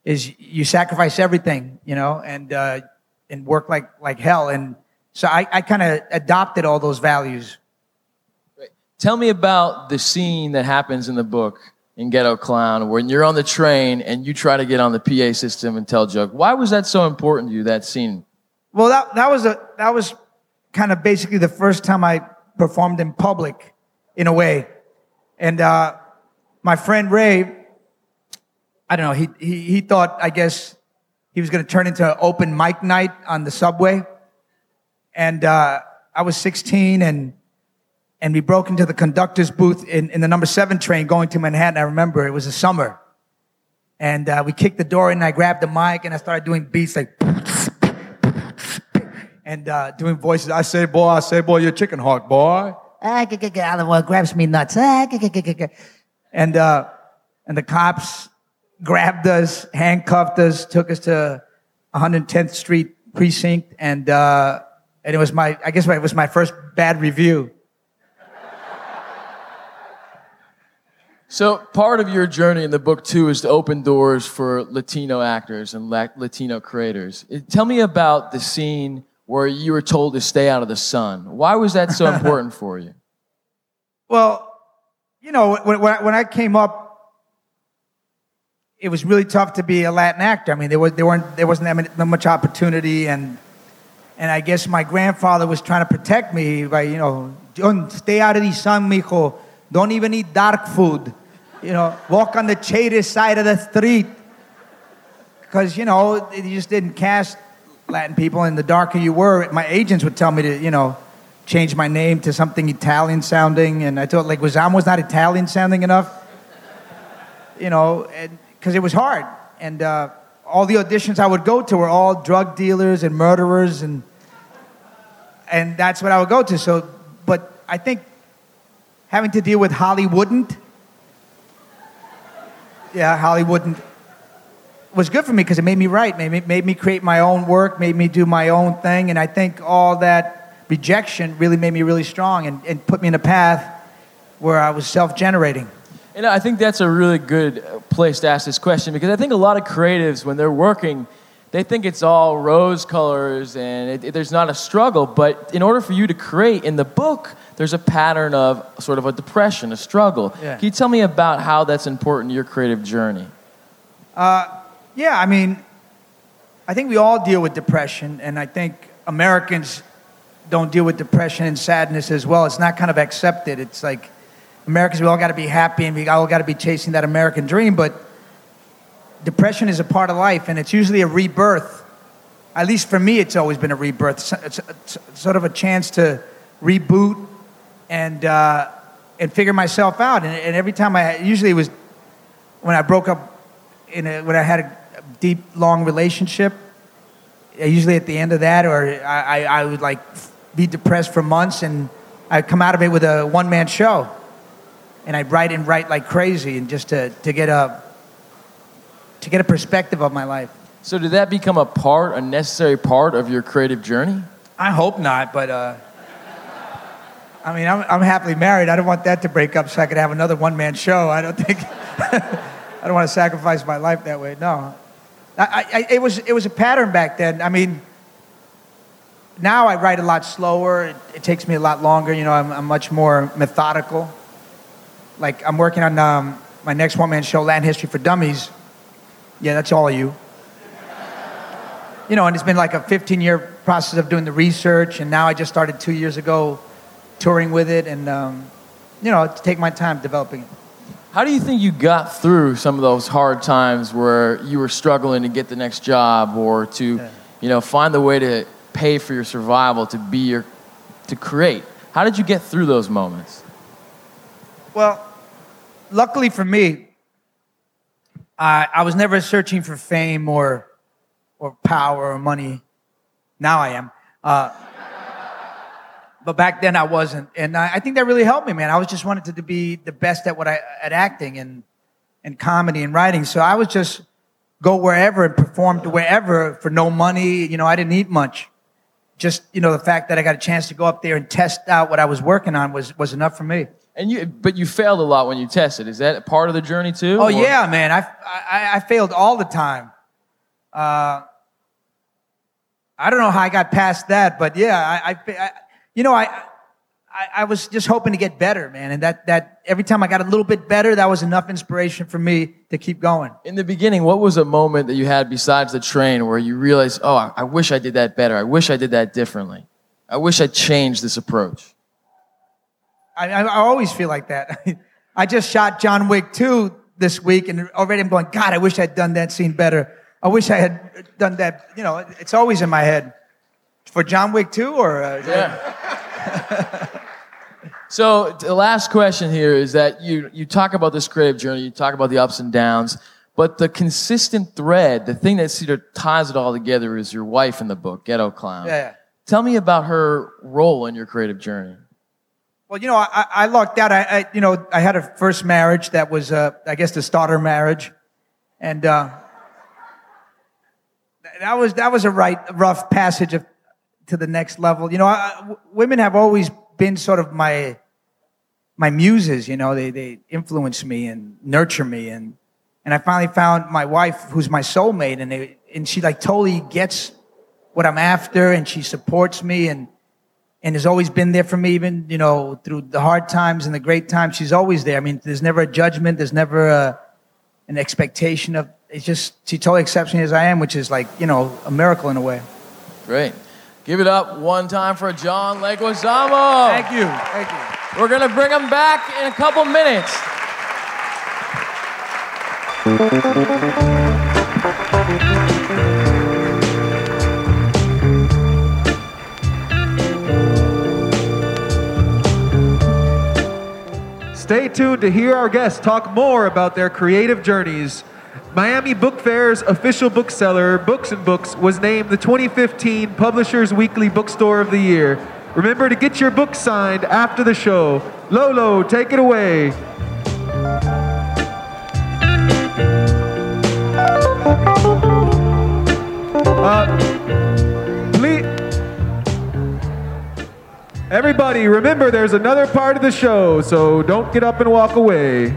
is you sacrifice everything, you know, and uh, and work like like hell. And so I, I kind of adopted all those values. Tell me about the scene that happens in the book in Ghetto Clown when you're on the train and you try to get on the PA system and tell joke. Why was that so important to you, that scene? Well, that, that was a that was kind of basically the first time I performed in public, in a way. And uh, my friend Ray, I don't know, he, he he thought I guess he was going to turn into open mic night on the subway. And uh, I was 16 and and we broke into the conductor's booth in, in the number seven train going to Manhattan. I remember it was a summer. And uh, we kicked the door in and I grabbed the mic and I started doing beats like and uh, doing voices. I say, boy, I say, boy, you're a chicken hawk, boy. Ah, one grabs me nuts. Ah. And, uh, and the cops grabbed us, handcuffed us, took us to 110th Street precinct. And, uh, and it was my, I guess it was my first bad review. So, part of your journey in the book, too, is to open doors for Latino actors and Latino creators. Uh, Tell me about the scene where you were told to stay out of the sun. Why was that so [LAUGHS] important for you? Well, you know, when, when, I, when I came up, it was really tough to be a Latin actor. I mean, there, was, there, weren't, there wasn't that, many, that much opportunity, and, and I guess my grandfather was trying to protect me by, you know, don't stay out of the sun, mijo. Don't even eat dark food. You know, walk on the shaded side of the street. Because, you know, you just didn't cast Latin people, and the darker you were, my agents would tell me to, you know, change my name to something Italian sounding, and I thought like was was not Italian sounding enough, you know, because it was hard, and uh, all the auditions I would go to were all drug dealers and murderers, and and that's what I would go to. So, but I think having to deal with Hollywoodened, yeah, Hollywoodened was good for me because it made me write, made me, made me create my own work, made me do my own thing. And I think all that rejection really made me really strong and, and put me in a path where I was self generating. And I think that's a really good place to ask this question because I think a lot of creatives, when they're working, they think it's all rose colors and it, it- there's not a struggle. But in order for you to create in the book, there's a pattern of sort of a depression, a struggle. Yeah. Can you tell me about how that's important to your creative journey? Uh, yeah, I mean, I think we all deal with depression, and I think Americans don't deal with depression and sadness as well. It's not kind of accepted. It's like Americans, we all got to be happy and we all got to be chasing that American dream, but depression is a part of life, and it's usually a rebirth. At least for me, it's always been a rebirth. It's, it's, sort of a chance to reboot and uh, and figure myself out. And, and every time I, usually it was when I broke up in a, when I had a deep, long relationship. uh, Usually at the end of that, or I, I, I would like be depressed for months, and I'd come out of it with a one man show, and I'd write and write like crazy, and just to, to get a to get a perspective of my life. So, did that become a part, a necessary part of your creative journey? I hope not, but uh, I mean, I'm, I'm happily married. I don't want that to break up so I could have another one man show. I don't think [LAUGHS] I don't want to sacrifice my life that way. No, I, I, it was it was a pattern back then. I mean, now I write a lot slower. It, it takes me a lot longer. You know, I'm, I'm much more methodical. Like I'm working on um, my next one man show, Latin History for Dummies. Yeah, that's all of you you know, and it's been like a 15 year process of doing the research, and now I just started two years ago touring with it, and um, you know, to take my time developing it. How do you think you got through some of those hard times where you were struggling to get the next job or to, Yeah. you know, find the way to pay for your survival, to be your, to create? How did you get through those moments? Well, luckily for me, I, I was never searching for fame or or power or money. Now I am. Uh, but back then I wasn't, and I, I think that really helped me, man. I was just wanted to, to be the best at what I at acting and and comedy and writing. So I was just go wherever and perform to wherever for no money. You know, I didn't eat much, just you know the fact that I got a chance to go up there and test out what I was working on was was enough for me. And you, but you failed a lot when you tested. Is that part of the journey too? Oh or- yeah, man. I, I I failed all the time. Uh, I don't know how I got past that, but yeah, I, I, I you know, I, I, I was just hoping to get better, man. And that that every time I got a little bit better, that was enough inspiration for me to keep going. In the beginning, what was a moment that you had besides the train where you realized, oh, I- I wish I did that better. I wish I did that differently. I wish I changed this approach. I, I, I always feel like that. [LAUGHS] I just shot John Wick 2 this week, and already I'm going, God, I wish I'd done that scene better. I wish I had done that. You know, it's always in my head. For John Wick 2 or? Uh, Yeah. [LAUGHS] so the last question here is that you you talk about this creative journey, you talk about the ups and downs, but the consistent thread, the thing that sort of ties it all together, is your wife in the book, Ghetto Clown. Yeah, yeah. Tell me about her role in your creative journey. Well, you know, I, I lucked out. I, I, you know, I had a first marriage that was, uh, I guess, the starter marriage, and uh, that was that was a right rough passage of, to the next level. You know, I- w- women have always been sort of my my muses. You know, they they influence me and nurture me, and and I finally found my wife, who's my soulmate, and they, and she like totally gets what I'm after, and she supports me and and has always been there for me, even you know through the hard times and the great times. She's always there. I mean, there's never a judgment. There's never a, an expectation of. It's just she totally accepts me as I am, which is like you know a miracle in a way. Great. Give it up one time for John Leguizamo. Thank you, thank you. We're gonna bring him back in a couple minutes. Stay tuned to hear our guests talk more about their creative journeys. Miami Book Fair's official bookseller, Books and Books, was named the 2015 Publishers Weekly Bookstore of the Year. Remember to get your book signed after the show. Lolo, take it away. Uh, Everybody, remember there's another part of the show, so don't get up and walk away.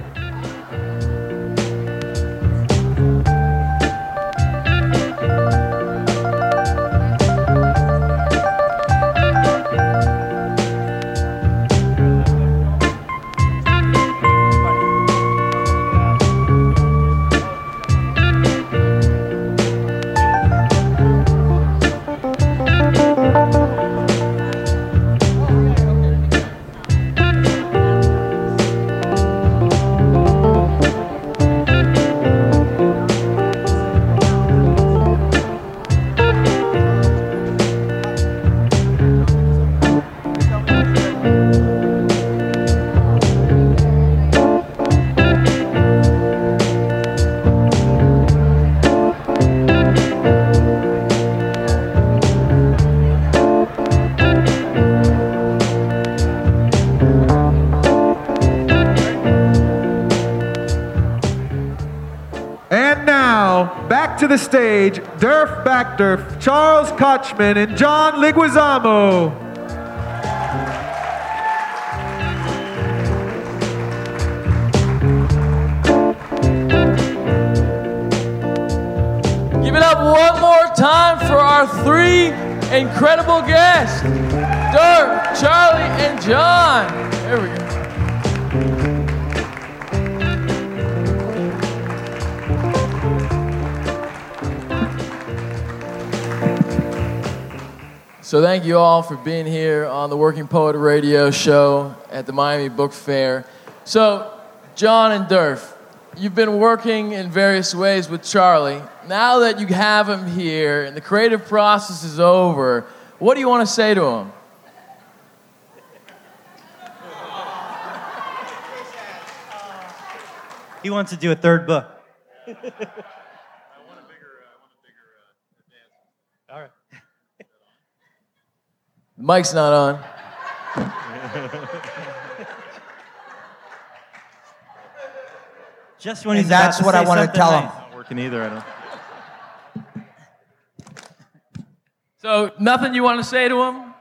The stage, Derf Backderf, Charles Kochman, and John Leguizamo. Give it up one more time for our three incredible guests Derf, Charlie, and John. There we go. So, thank you all for being here on the Working Poet Radio Show at the Miami Book Fair. So, John and Derf, you've been working in various ways with Charlie. Now that you have him here and the creative process is over, what do you want to say to him? He wants to do a third book. [LAUGHS] All right. The mic's not on. Just when And he's about that's to what I wanna something tell him. Not working either, I don't. So nothing you want to say to him?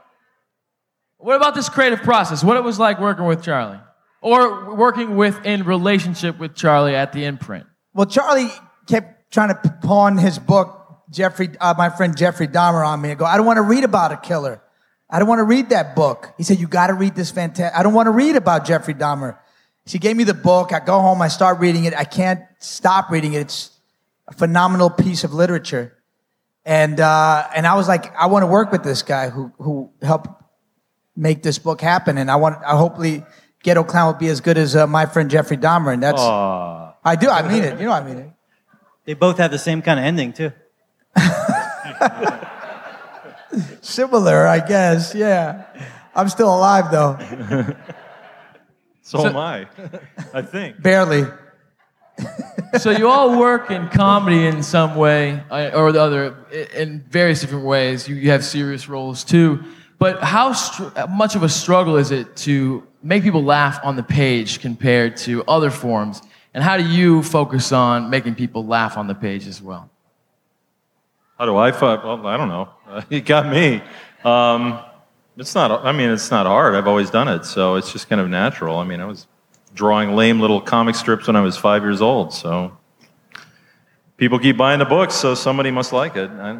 What about this creative process? What it was like working with Charlie, or working with in relationship with Charlie at the imprint? Well, Charlie kept trying to pawn his book, Jeffrey, uh, my friend Jeffrey Dahmer, on me. I go, I don't want to read about a killer. I don't want to read that book. He said, You got to read this fantastic. I don't want to read about Jeffrey Dahmer. She gave me the book. I go home, I start reading it. I can't stop reading it. It's a phenomenal piece of literature. And, uh, and I was like, I want to work with this guy who, who helped make this book happen. And I want, I hopefully Ghetto Clown will be as good as uh, my friend Jeffrey Dahmer. And that's, Aw. I do, I mean it. You know I mean it. They both have the same kind of ending too. [LAUGHS] Similar, I guess. Yeah. I'm still alive though. So, am I. I think. Barely. so you all work in comedy in some way or the other in various different ways you, you have serious roles too but how str- much of a struggle is it to make people laugh on the page compared to other forms and how do you focus on making people laugh on the page as well How do I find? Well, I don't know. Uh, [LAUGHS] you got me. Um, it's not. I mean, it's not hard. I've always done it, so it's just kind of natural. I mean, I was drawing lame little comic strips when I was five years old, so people keep buying the books, so somebody must like it. I,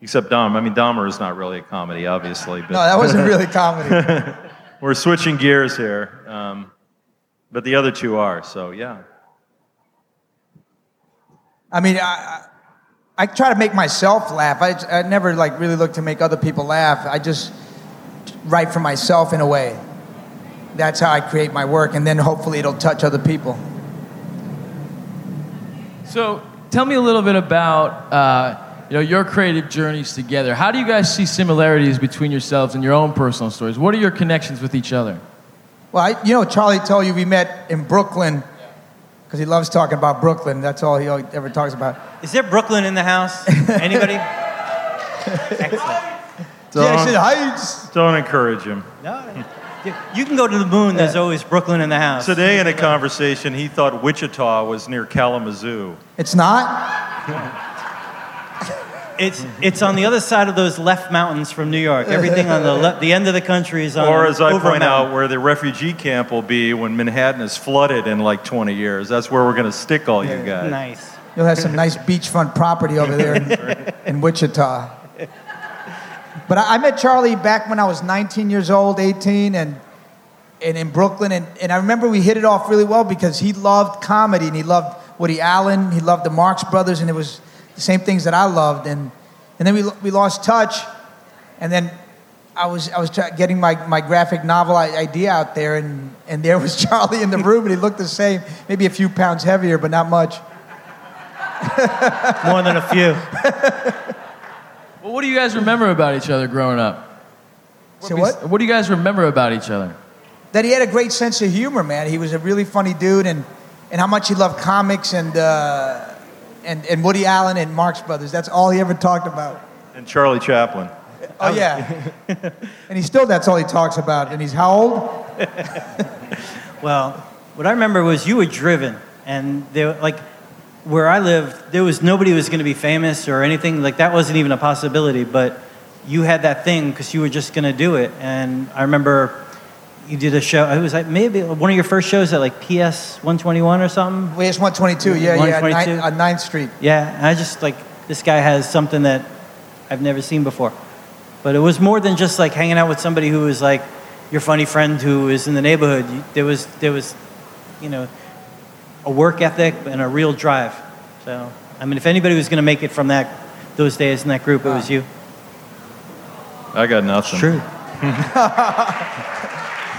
except Dom. I mean, Dahmer is not really a comedy, obviously, but No, that wasn't really comedy. [LAUGHS] we're switching gears here. Um, but the other two are. So yeah. I mean, I, I, try to make myself laugh. I, I never like really look to make other people laugh. I just write for myself in a way. That's how I create my work, and then hopefully it'll touch other people. so tell me a little bit about uh, you know your creative journeys together how do you guys see similarities between yourselves and your own personal stories what are your connections with each other Well, I, you know, Charlie told you we met in Brooklyn because he loves talking about Brooklyn. That's all he ever talks about. Is there Brooklyn in the house? [LAUGHS] Anybody? Excellent. Jackson Heights. Don't encourage him. No, you can go to the moon. There's always Brooklyn in the house. Today in a conversation, he thought Wichita was near Kalamazoo. It's not. [LAUGHS] It's it's on the other side of those left mountains from New York. Everything on the le- the end of the country is on. Or as I over a point out, where the refugee camp will be when Manhattan is flooded in like 20 years. That's where we're going to stick all you guys. Nice. You'll have some nice beachfront property over there in, [LAUGHS] in Wichita. But I, I met Charlie back when I was 19 years old, 18, and, and in Brooklyn. And, and I remember we hit it off really well because he loved comedy and he loved Woody Allen, he loved the Marx Brothers, and it was the same things that I loved. And, and then we, we lost touch. And then I was, I was try- getting my, my graphic novel idea out there, and, and there was [LAUGHS] Charlie in the room, and he looked the same, maybe a few pounds heavier, but not much. [LAUGHS] More than a few. [LAUGHS] well what do you guys remember about each other growing up So what? what do you guys remember about each other that he had a great sense of humor, man. He was a really funny dude, and, and how much he loved comics and, uh, and, and Woody Allen and Marx Brothers. That's all he ever talked about. And Charlie Chaplin. Oh, yeah. and he still, that's all he talks about. And he's how old? [LAUGHS] Well, what I remember was you were driven, and there, like, where I lived, there was nobody who was going to be famous or anything like that. wasn't even a possibility. But you had that thing because you were just going to do it. And I remember you did a show. It was like maybe one of your first shows at like PS 121 or something. Well, it's 122, yeah, yeah, 122? on 9th Street. Yeah, and I just like this guy has something that I've never seen before. But it was more than just like hanging out with somebody who was like your funny friend who is in the neighborhood. You- There was there was, you know, a work ethic and a real drive. So I mean, if anybody was going to make it from that those days in that group, it was ah. you. I got nothing. True. [LAUGHS]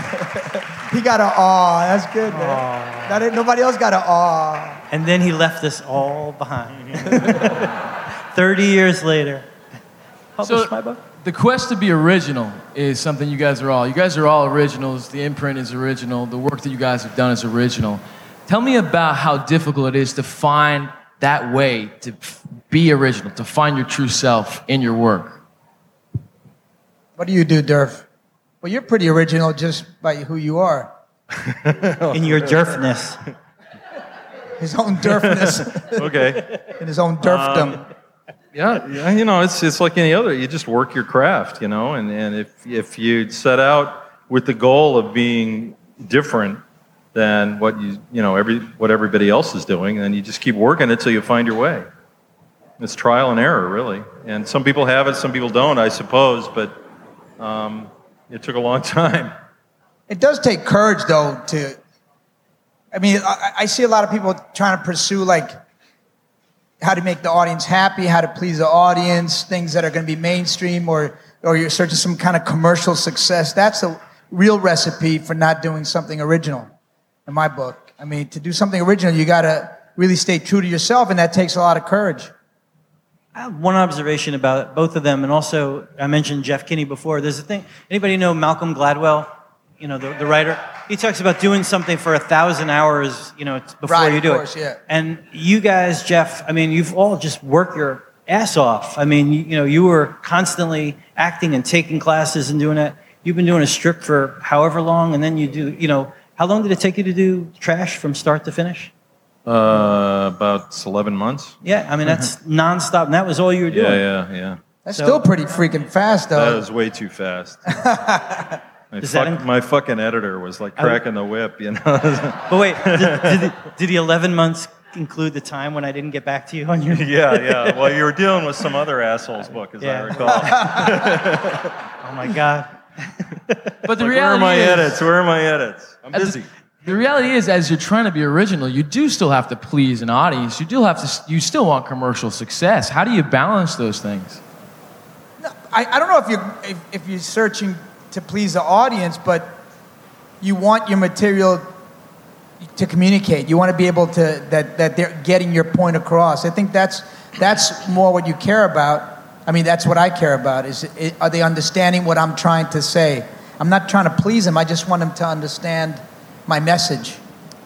[LAUGHS] He got an aw. That's good, man. That ain't, nobody else got an aw. And then he left us all behind. [LAUGHS] Thirty years later, published my book. the quest to be original is something you guys are all. You guys are all originals. The imprint is original. The work that you guys have done is original. Tell me about how difficult it is to find that way to be original, to find your true self in your work. What do you do, Derf? Well, you're pretty original just by who you are. [LAUGHS] In your jerfness. His own Derfness [LAUGHS] Okay. In his own Derfdom. Yeah, yeah, you know, it's it's like any other. You just work your craft, you know, and, and if if you set out with the goal of being different than what you you know every what everybody else is doing, then you just keep working it till you find your way. It's trial and error, really. And some people have it, some people don't, I suppose. But um, it took a long time. It does take courage, though, to. I mean, I, I see a lot of people trying to pursue like how to make the audience happy, how to please the audience, things that are going to be mainstream, or or you're searching some kind of commercial success. That's the real recipe for not doing something original, in my book. I mean, to do something original, you got to really stay true to yourself, and that takes a lot of courage. I have one observation about both of them, and also I mentioned Jeff Kinney before. There's a thing. Anybody know Malcolm Gladwell? You know, the, the writer. He talks about doing something for a thousand hours. You know, before Right, you of do course, it. yeah. And you guys, Jeff. I mean, you've all just worked your ass off. I mean, you, you know, you were constantly acting and taking classes and doing it. You've been doing a strip for however long, and then you do. You know, how long did it take you to do Trash from start to finish? Uh, about 11 months. Yeah, I mean that's nonstop, and that was all you were doing. Yeah, yeah, yeah. That's So- still pretty freaking fast, though. That though. was way too fast. [LAUGHS] my, Does that fuck- inc- my fucking editor was like cracking the whip, you know. [LAUGHS] But wait, did, did, the, did the 11 months include the time when I didn't get back to you on your? [LAUGHS] yeah, yeah. Well, you were dealing with some other asshole's book, as Yeah. I recall. Oh my God. But the Like, where are reality my is, edits? Where are my edits? I'm busy. The reality is, as you're trying to be original, you do still have to please an audience. You do have to. You still want commercial success. How do you balance those things? I, I don't know if you're if, if you're searching to please the audience, but you want your material to communicate. You want to be able to that that they're getting your point across. I think that's that's more what you care about. I mean, that's what I care about. Is are they understanding what I'm trying to say? I'm not trying to please them. I just want them to understand my message.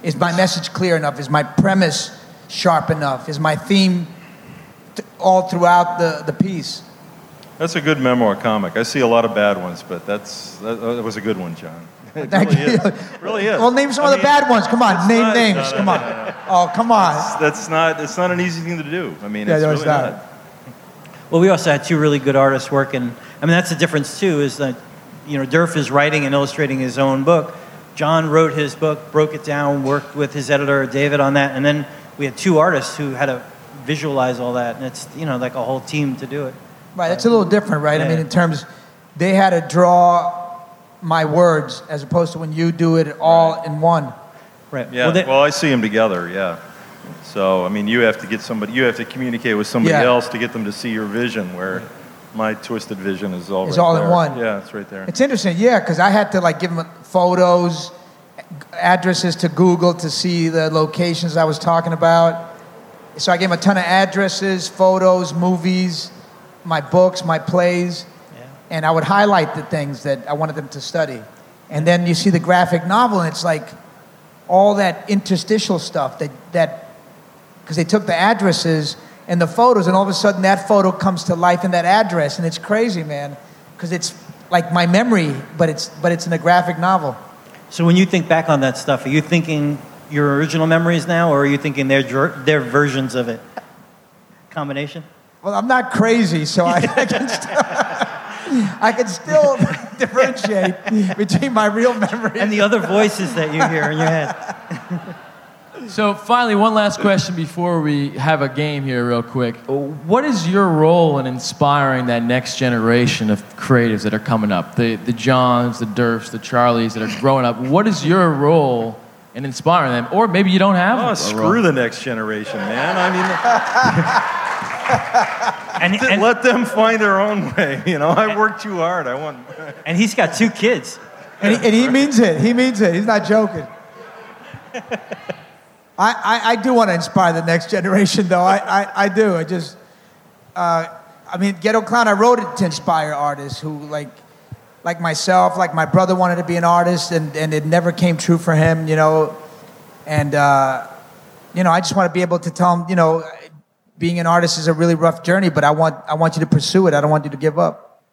Is my message clear enough? Is my premise sharp enough? Is my theme t- all throughout the, the piece? That's a good memoir comic. I see a lot of bad ones, but that's that, that was a good one, John. [LAUGHS] It Thank really you. is. really is. Well, name some I of the bad ones. Come on, name not- names. no, no, Come on. no, no. Oh, come on. That's not. It's not an easy thing to do. I mean, Yeah, it's no, really it's not. not. Well, we also had two really good artists working. I mean, that's the difference too. Is that you know Derf is writing and illustrating his own book. John wrote his book, broke it down, worked with his editor David on that, and then we had two artists who had to visualize all that, and it's you know like a whole team to do it. Right, it's a little different, right? I mean, in terms, they had to draw my words as opposed to when you do it all in one. Right. Yeah. Well, Well, I see them together. Yeah. So I mean, you have to get somebody. You have to communicate with somebody Yeah. else to get them to see your vision. Where my twisted vision is all. It's right all in one. Yeah, it's right there. It's interesting, yeah, because I had to like give them photos, addresses to Google to see the locations I was talking about. So I gave them a ton of addresses, photos, movies, my books, my plays, Yeah. and I would highlight the things that I wanted them to study. And then you see the graphic novel, and it's like all that interstitial stuff that that because they took the addresses and the photos, and all of a sudden that photo comes to life in that address, and it's crazy, man, because it's like my memory, but it's but it's in a graphic novel. So when you think back on that stuff, are you thinking your original memories now, or are you thinking their their versions of it? Combination. Well, I'm not crazy, so I, [LAUGHS] I can still I can still [LAUGHS] differentiate between my real memory And the other voices that you hear in your head. [LAUGHS] So finally, one last question before we have a game here, real quick. What is your role in inspiring that next generation of creatives that are coming up? The the Johns, the Derfs, the Charlies that are growing up. What is your role in inspiring them? Or maybe you don't have. Oh, a screw role. the next generation, man. I [LAUGHS] And, mean, [LAUGHS] and, let them find their own way. You know, I work too hard. I want. [LAUGHS] and he's got two kids. and, he, and he means it. He means it. He's not joking. I, I, I do want to inspire the next generation, though. I, I, I do. I just, uh, I mean, Ghetto Clown, I wrote it to inspire artists who, like, like myself, like my brother wanted to be an artist, and, and it never came true for him, you know. And, uh, you know, I just want to be able to tell him, you know, being an artist is a really rough journey, but I want, I want you to pursue it. I don't want you to give up.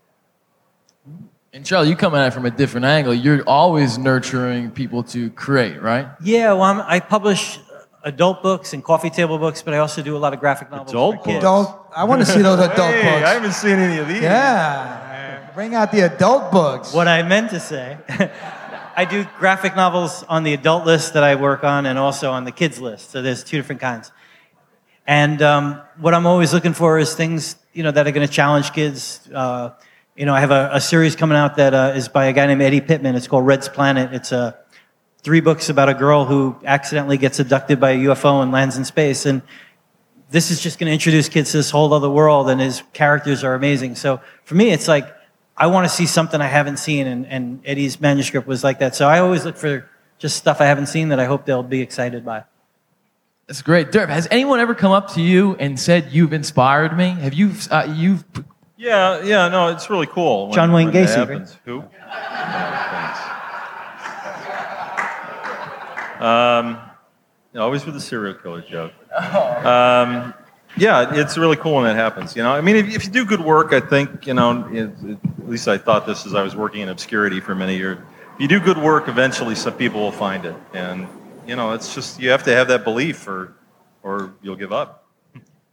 And Charlie, you come at it from a different angle. You're always nurturing people to create, right? Yeah, well, I'm, I publish adult books and coffee table books, but I also do a lot of graphic novels. Adult for kids. Adult. I want to see those adult Hey, books. I haven't seen any of these. yeah. Bring out the adult books. What I meant to say, [LAUGHS] I do graphic novels on the adult list that I work on and also on the kids list. So there's two different kinds. And um, what I'm always looking for is things you know that are going to challenge kids. Uh, you know, I have a, a series coming out that uh, is by a guy named Eddie Pittman. It's called Red's Planet. It's uh, three books about a girl who accidentally gets abducted by a UFO and lands in space. And this is just going to introduce kids to this whole other world, and his characters are amazing. So for me, it's like I want to see something I haven't seen, and, and Eddie's manuscript was like that. So I always look for just stuff I haven't seen that I hope they'll be excited by. That's great. Derf, has anyone ever come up to you and said you've inspired me? Have you uh, you've Yeah, yeah, no, it's really cool. when- John Wayne Gacy, right? happens. Who? Oh, thanks. Um, always with the serial killer joke. Um, yeah, it's really cool when that happens. You know, I mean, if, if you do good work, I think you know. It, it- at least I thought this as I was working in obscurity for many years. If you do good work, eventually some people will find it, and you know, it's just you have to have that belief, or or you'll give up.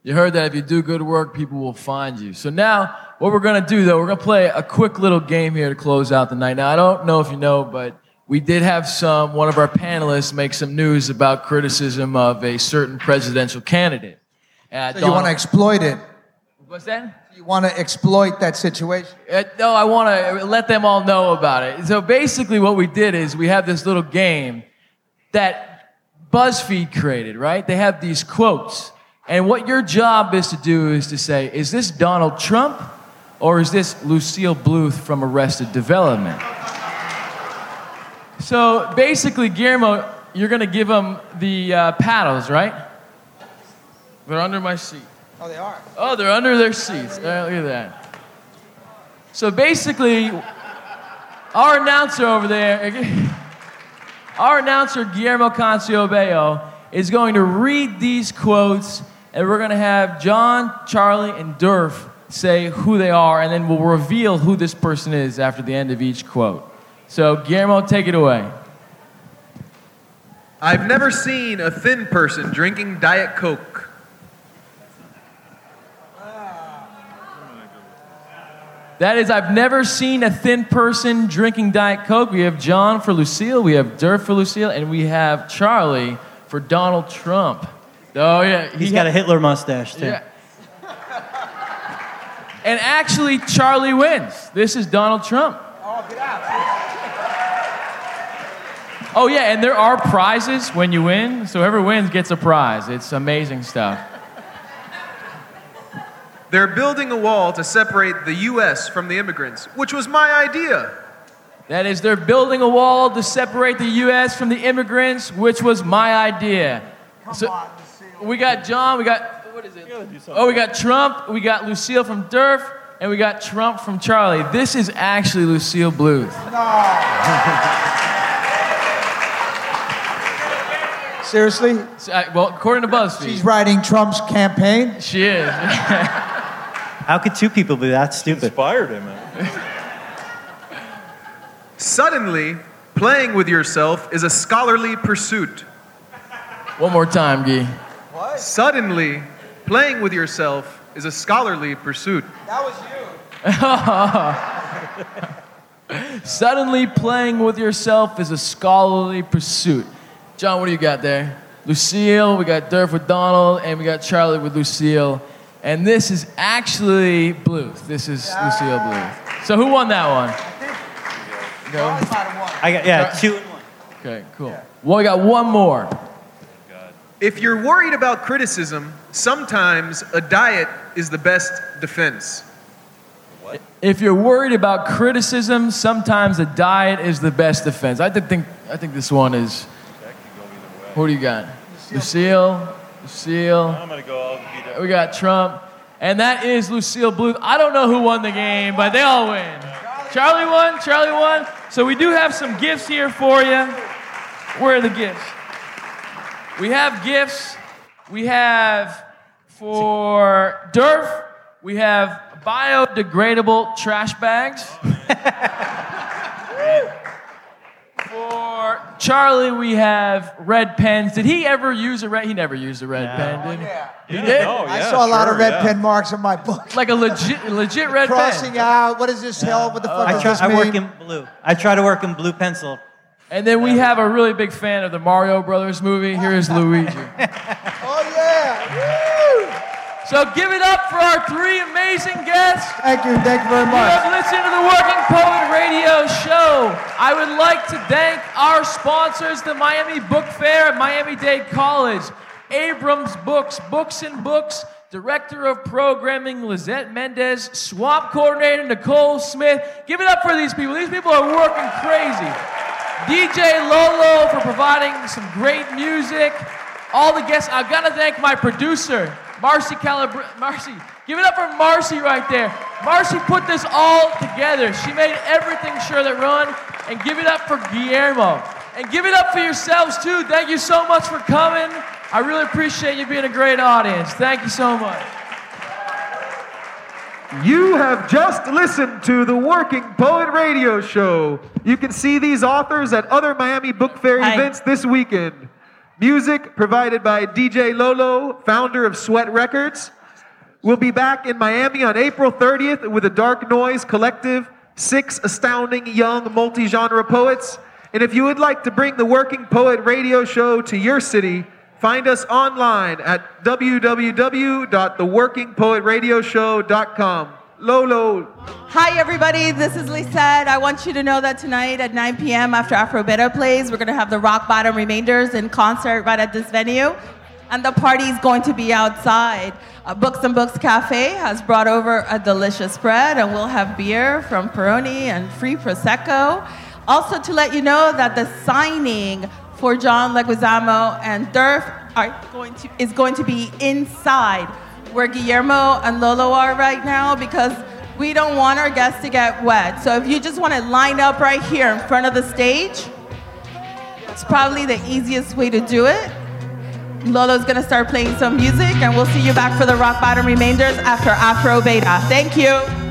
You heard that if you do good work, people will find you. So now, what we're gonna do though, we're gonna play a quick little game here to close out the night. Now, I don't know if you know, but we did have some one of our panelists make some news about criticism of a certain presidential candidate. Uh, So you want to exploit it. What's that? You want to exploit that situation. Uh, no, I want to let them all know about it. So basically, what we did is we have this little game that BuzzFeed created, right? They have these quotes. And what your job is to do is to say, is this Donald Trump or is this Lucille Bluth from Arrested Development? So basically, Guillermo, you're going to give them the uh, paddles, right? They're under my seat. Oh, they are. Oh, they're under their seats. Uh, look at that. So basically, our announcer over there, [LAUGHS] our announcer Guillermo Canciobeo, is going to read these quotes, and we're going to have John, Charlie, and Derf say who they are, and then we'll reveal who this person is after the end of each quote. So, Guillermo, take it away. I've never seen a thin person drinking Diet Coke. That is, I've never seen a thin person drinking Diet Coke. We have John for Lucille, we have Derf for Lucille, and we have Charlie for Donald Trump. Oh, yeah. He's he got a Hitler mustache too. Yeah. And actually, Charlie wins. This is Donald Trump. Oh, Oh, yeah, and there are prizes when you win. So whoever wins gets a prize. It's amazing stuff. They're building a wall to separate the U.S. from the immigrants, which was my idea. That is, they're building a wall to separate the U.S. from the immigrants, which was my idea. So, we got John, we got, what is it? Oh, we got Trump, we got Lucille from Derf, and we got Trump from Charlie. This is actually Lucille Bluth. [LAUGHS] Seriously? Uh, well, according to BuzzFeed, She's writing Trump's campaign? she is. [LAUGHS] How could two people be that stupid? Inspired him. Suddenly, playing with yourself is a scholarly pursuit. One more time, Guy. What? Suddenly, playing with yourself is a scholarly pursuit. That was you. [LAUGHS] Suddenly, playing with yourself is a scholarly pursuit. John, what do you got there? Lucille, we got Derf with Donald, and we got Charlie with Lucille. And this is actually Bluth. This is Lucille Bluth. So who won that one? I Go. I got yeah, two and one. Okay, cool. Well, we got one more. If you're worried about criticism, sometimes a diet is the best defense. What? If you're worried about criticism, sometimes a diet is the best defense. I think I think this one is. What do you got? Lucille, Lucille. I'm gonna go. I'll. We got Trump, and that is Lucille Bluth. I don't know who won the game, but they all win. Charlie won. Charlie won. So we do have some gifts here for you. Where are the gifts? We have gifts. We have for Derf. We have biodegradable trash bags. [LAUGHS] for Charlie, we have red pens. Did he ever use a red? He never used a red No. pen, did he? Yeah. He did. Oh, I saw a lot of red yeah. pen marks on my book. Like a legit, legit red pen. Crossing pen. out. What is this hell? What the fuck I does try. this I mean? work in blue. I try to work in blue pencil. And then we have a really big fan of the Mario Brothers movie. Here is Luigi. [LAUGHS] So give it up for our three amazing guests. Thank you. Thank you very much. You have listened to the Working Poet Radio Show. I would like to thank our sponsors, the Miami Book Fair at Miami Dade College, Abrams Books, Books and Books, Director of Programming Lizette Mendez, Swap Coordinator Nicole Smith. Give it up for these people. These people are working crazy. DJ Lolo for providing some great music. All the guests. I've got to thank my producer, Marcy Calabr. Marcy, give it up for Marcy right there. Marcy put this all together. She made everything sure that run. And give it up for Guillermo. And give it up for yourselves too. Thank you so much for coming. I really appreciate you being a great audience. Thank you so much. You have just listened to the Working Poet Radio Show. You can see these authors at other Miami Book Fair Hi. events this weekend. Music provided by DJ Lolo, founder of Sweat Records. We'll be back in Miami on April 30th with the Dark Noise Collective, six astounding young multi genre poets. And if you would like to bring the Working Poet Radio Show to your city, find us online at www.theworkingpoetradioshow.com. Lolo, Hi, everybody. This is Lisette. I want you to know that tonight at 9 p.m. after Afro Beta plays, we're going to have the Rock Bottom Remainders in concert right at this venue. And the party is going to be outside. Uh, Books and Books Cafe has brought over a delicious spread, and we'll have beer from Peroni and free Prosecco. Also, to let you know that the signing for John Leguizamo and Derf are going to, is going to be inside where Guillermo and Lolo are right now because we don't want our guests to get wet. So if you just want to line up right here in front of the stage, it's probably the easiest way to do it. Lolo's gonna start playing some music, and we'll see you back for the Rock Bottom Remainders after Afro Beta. Thank you.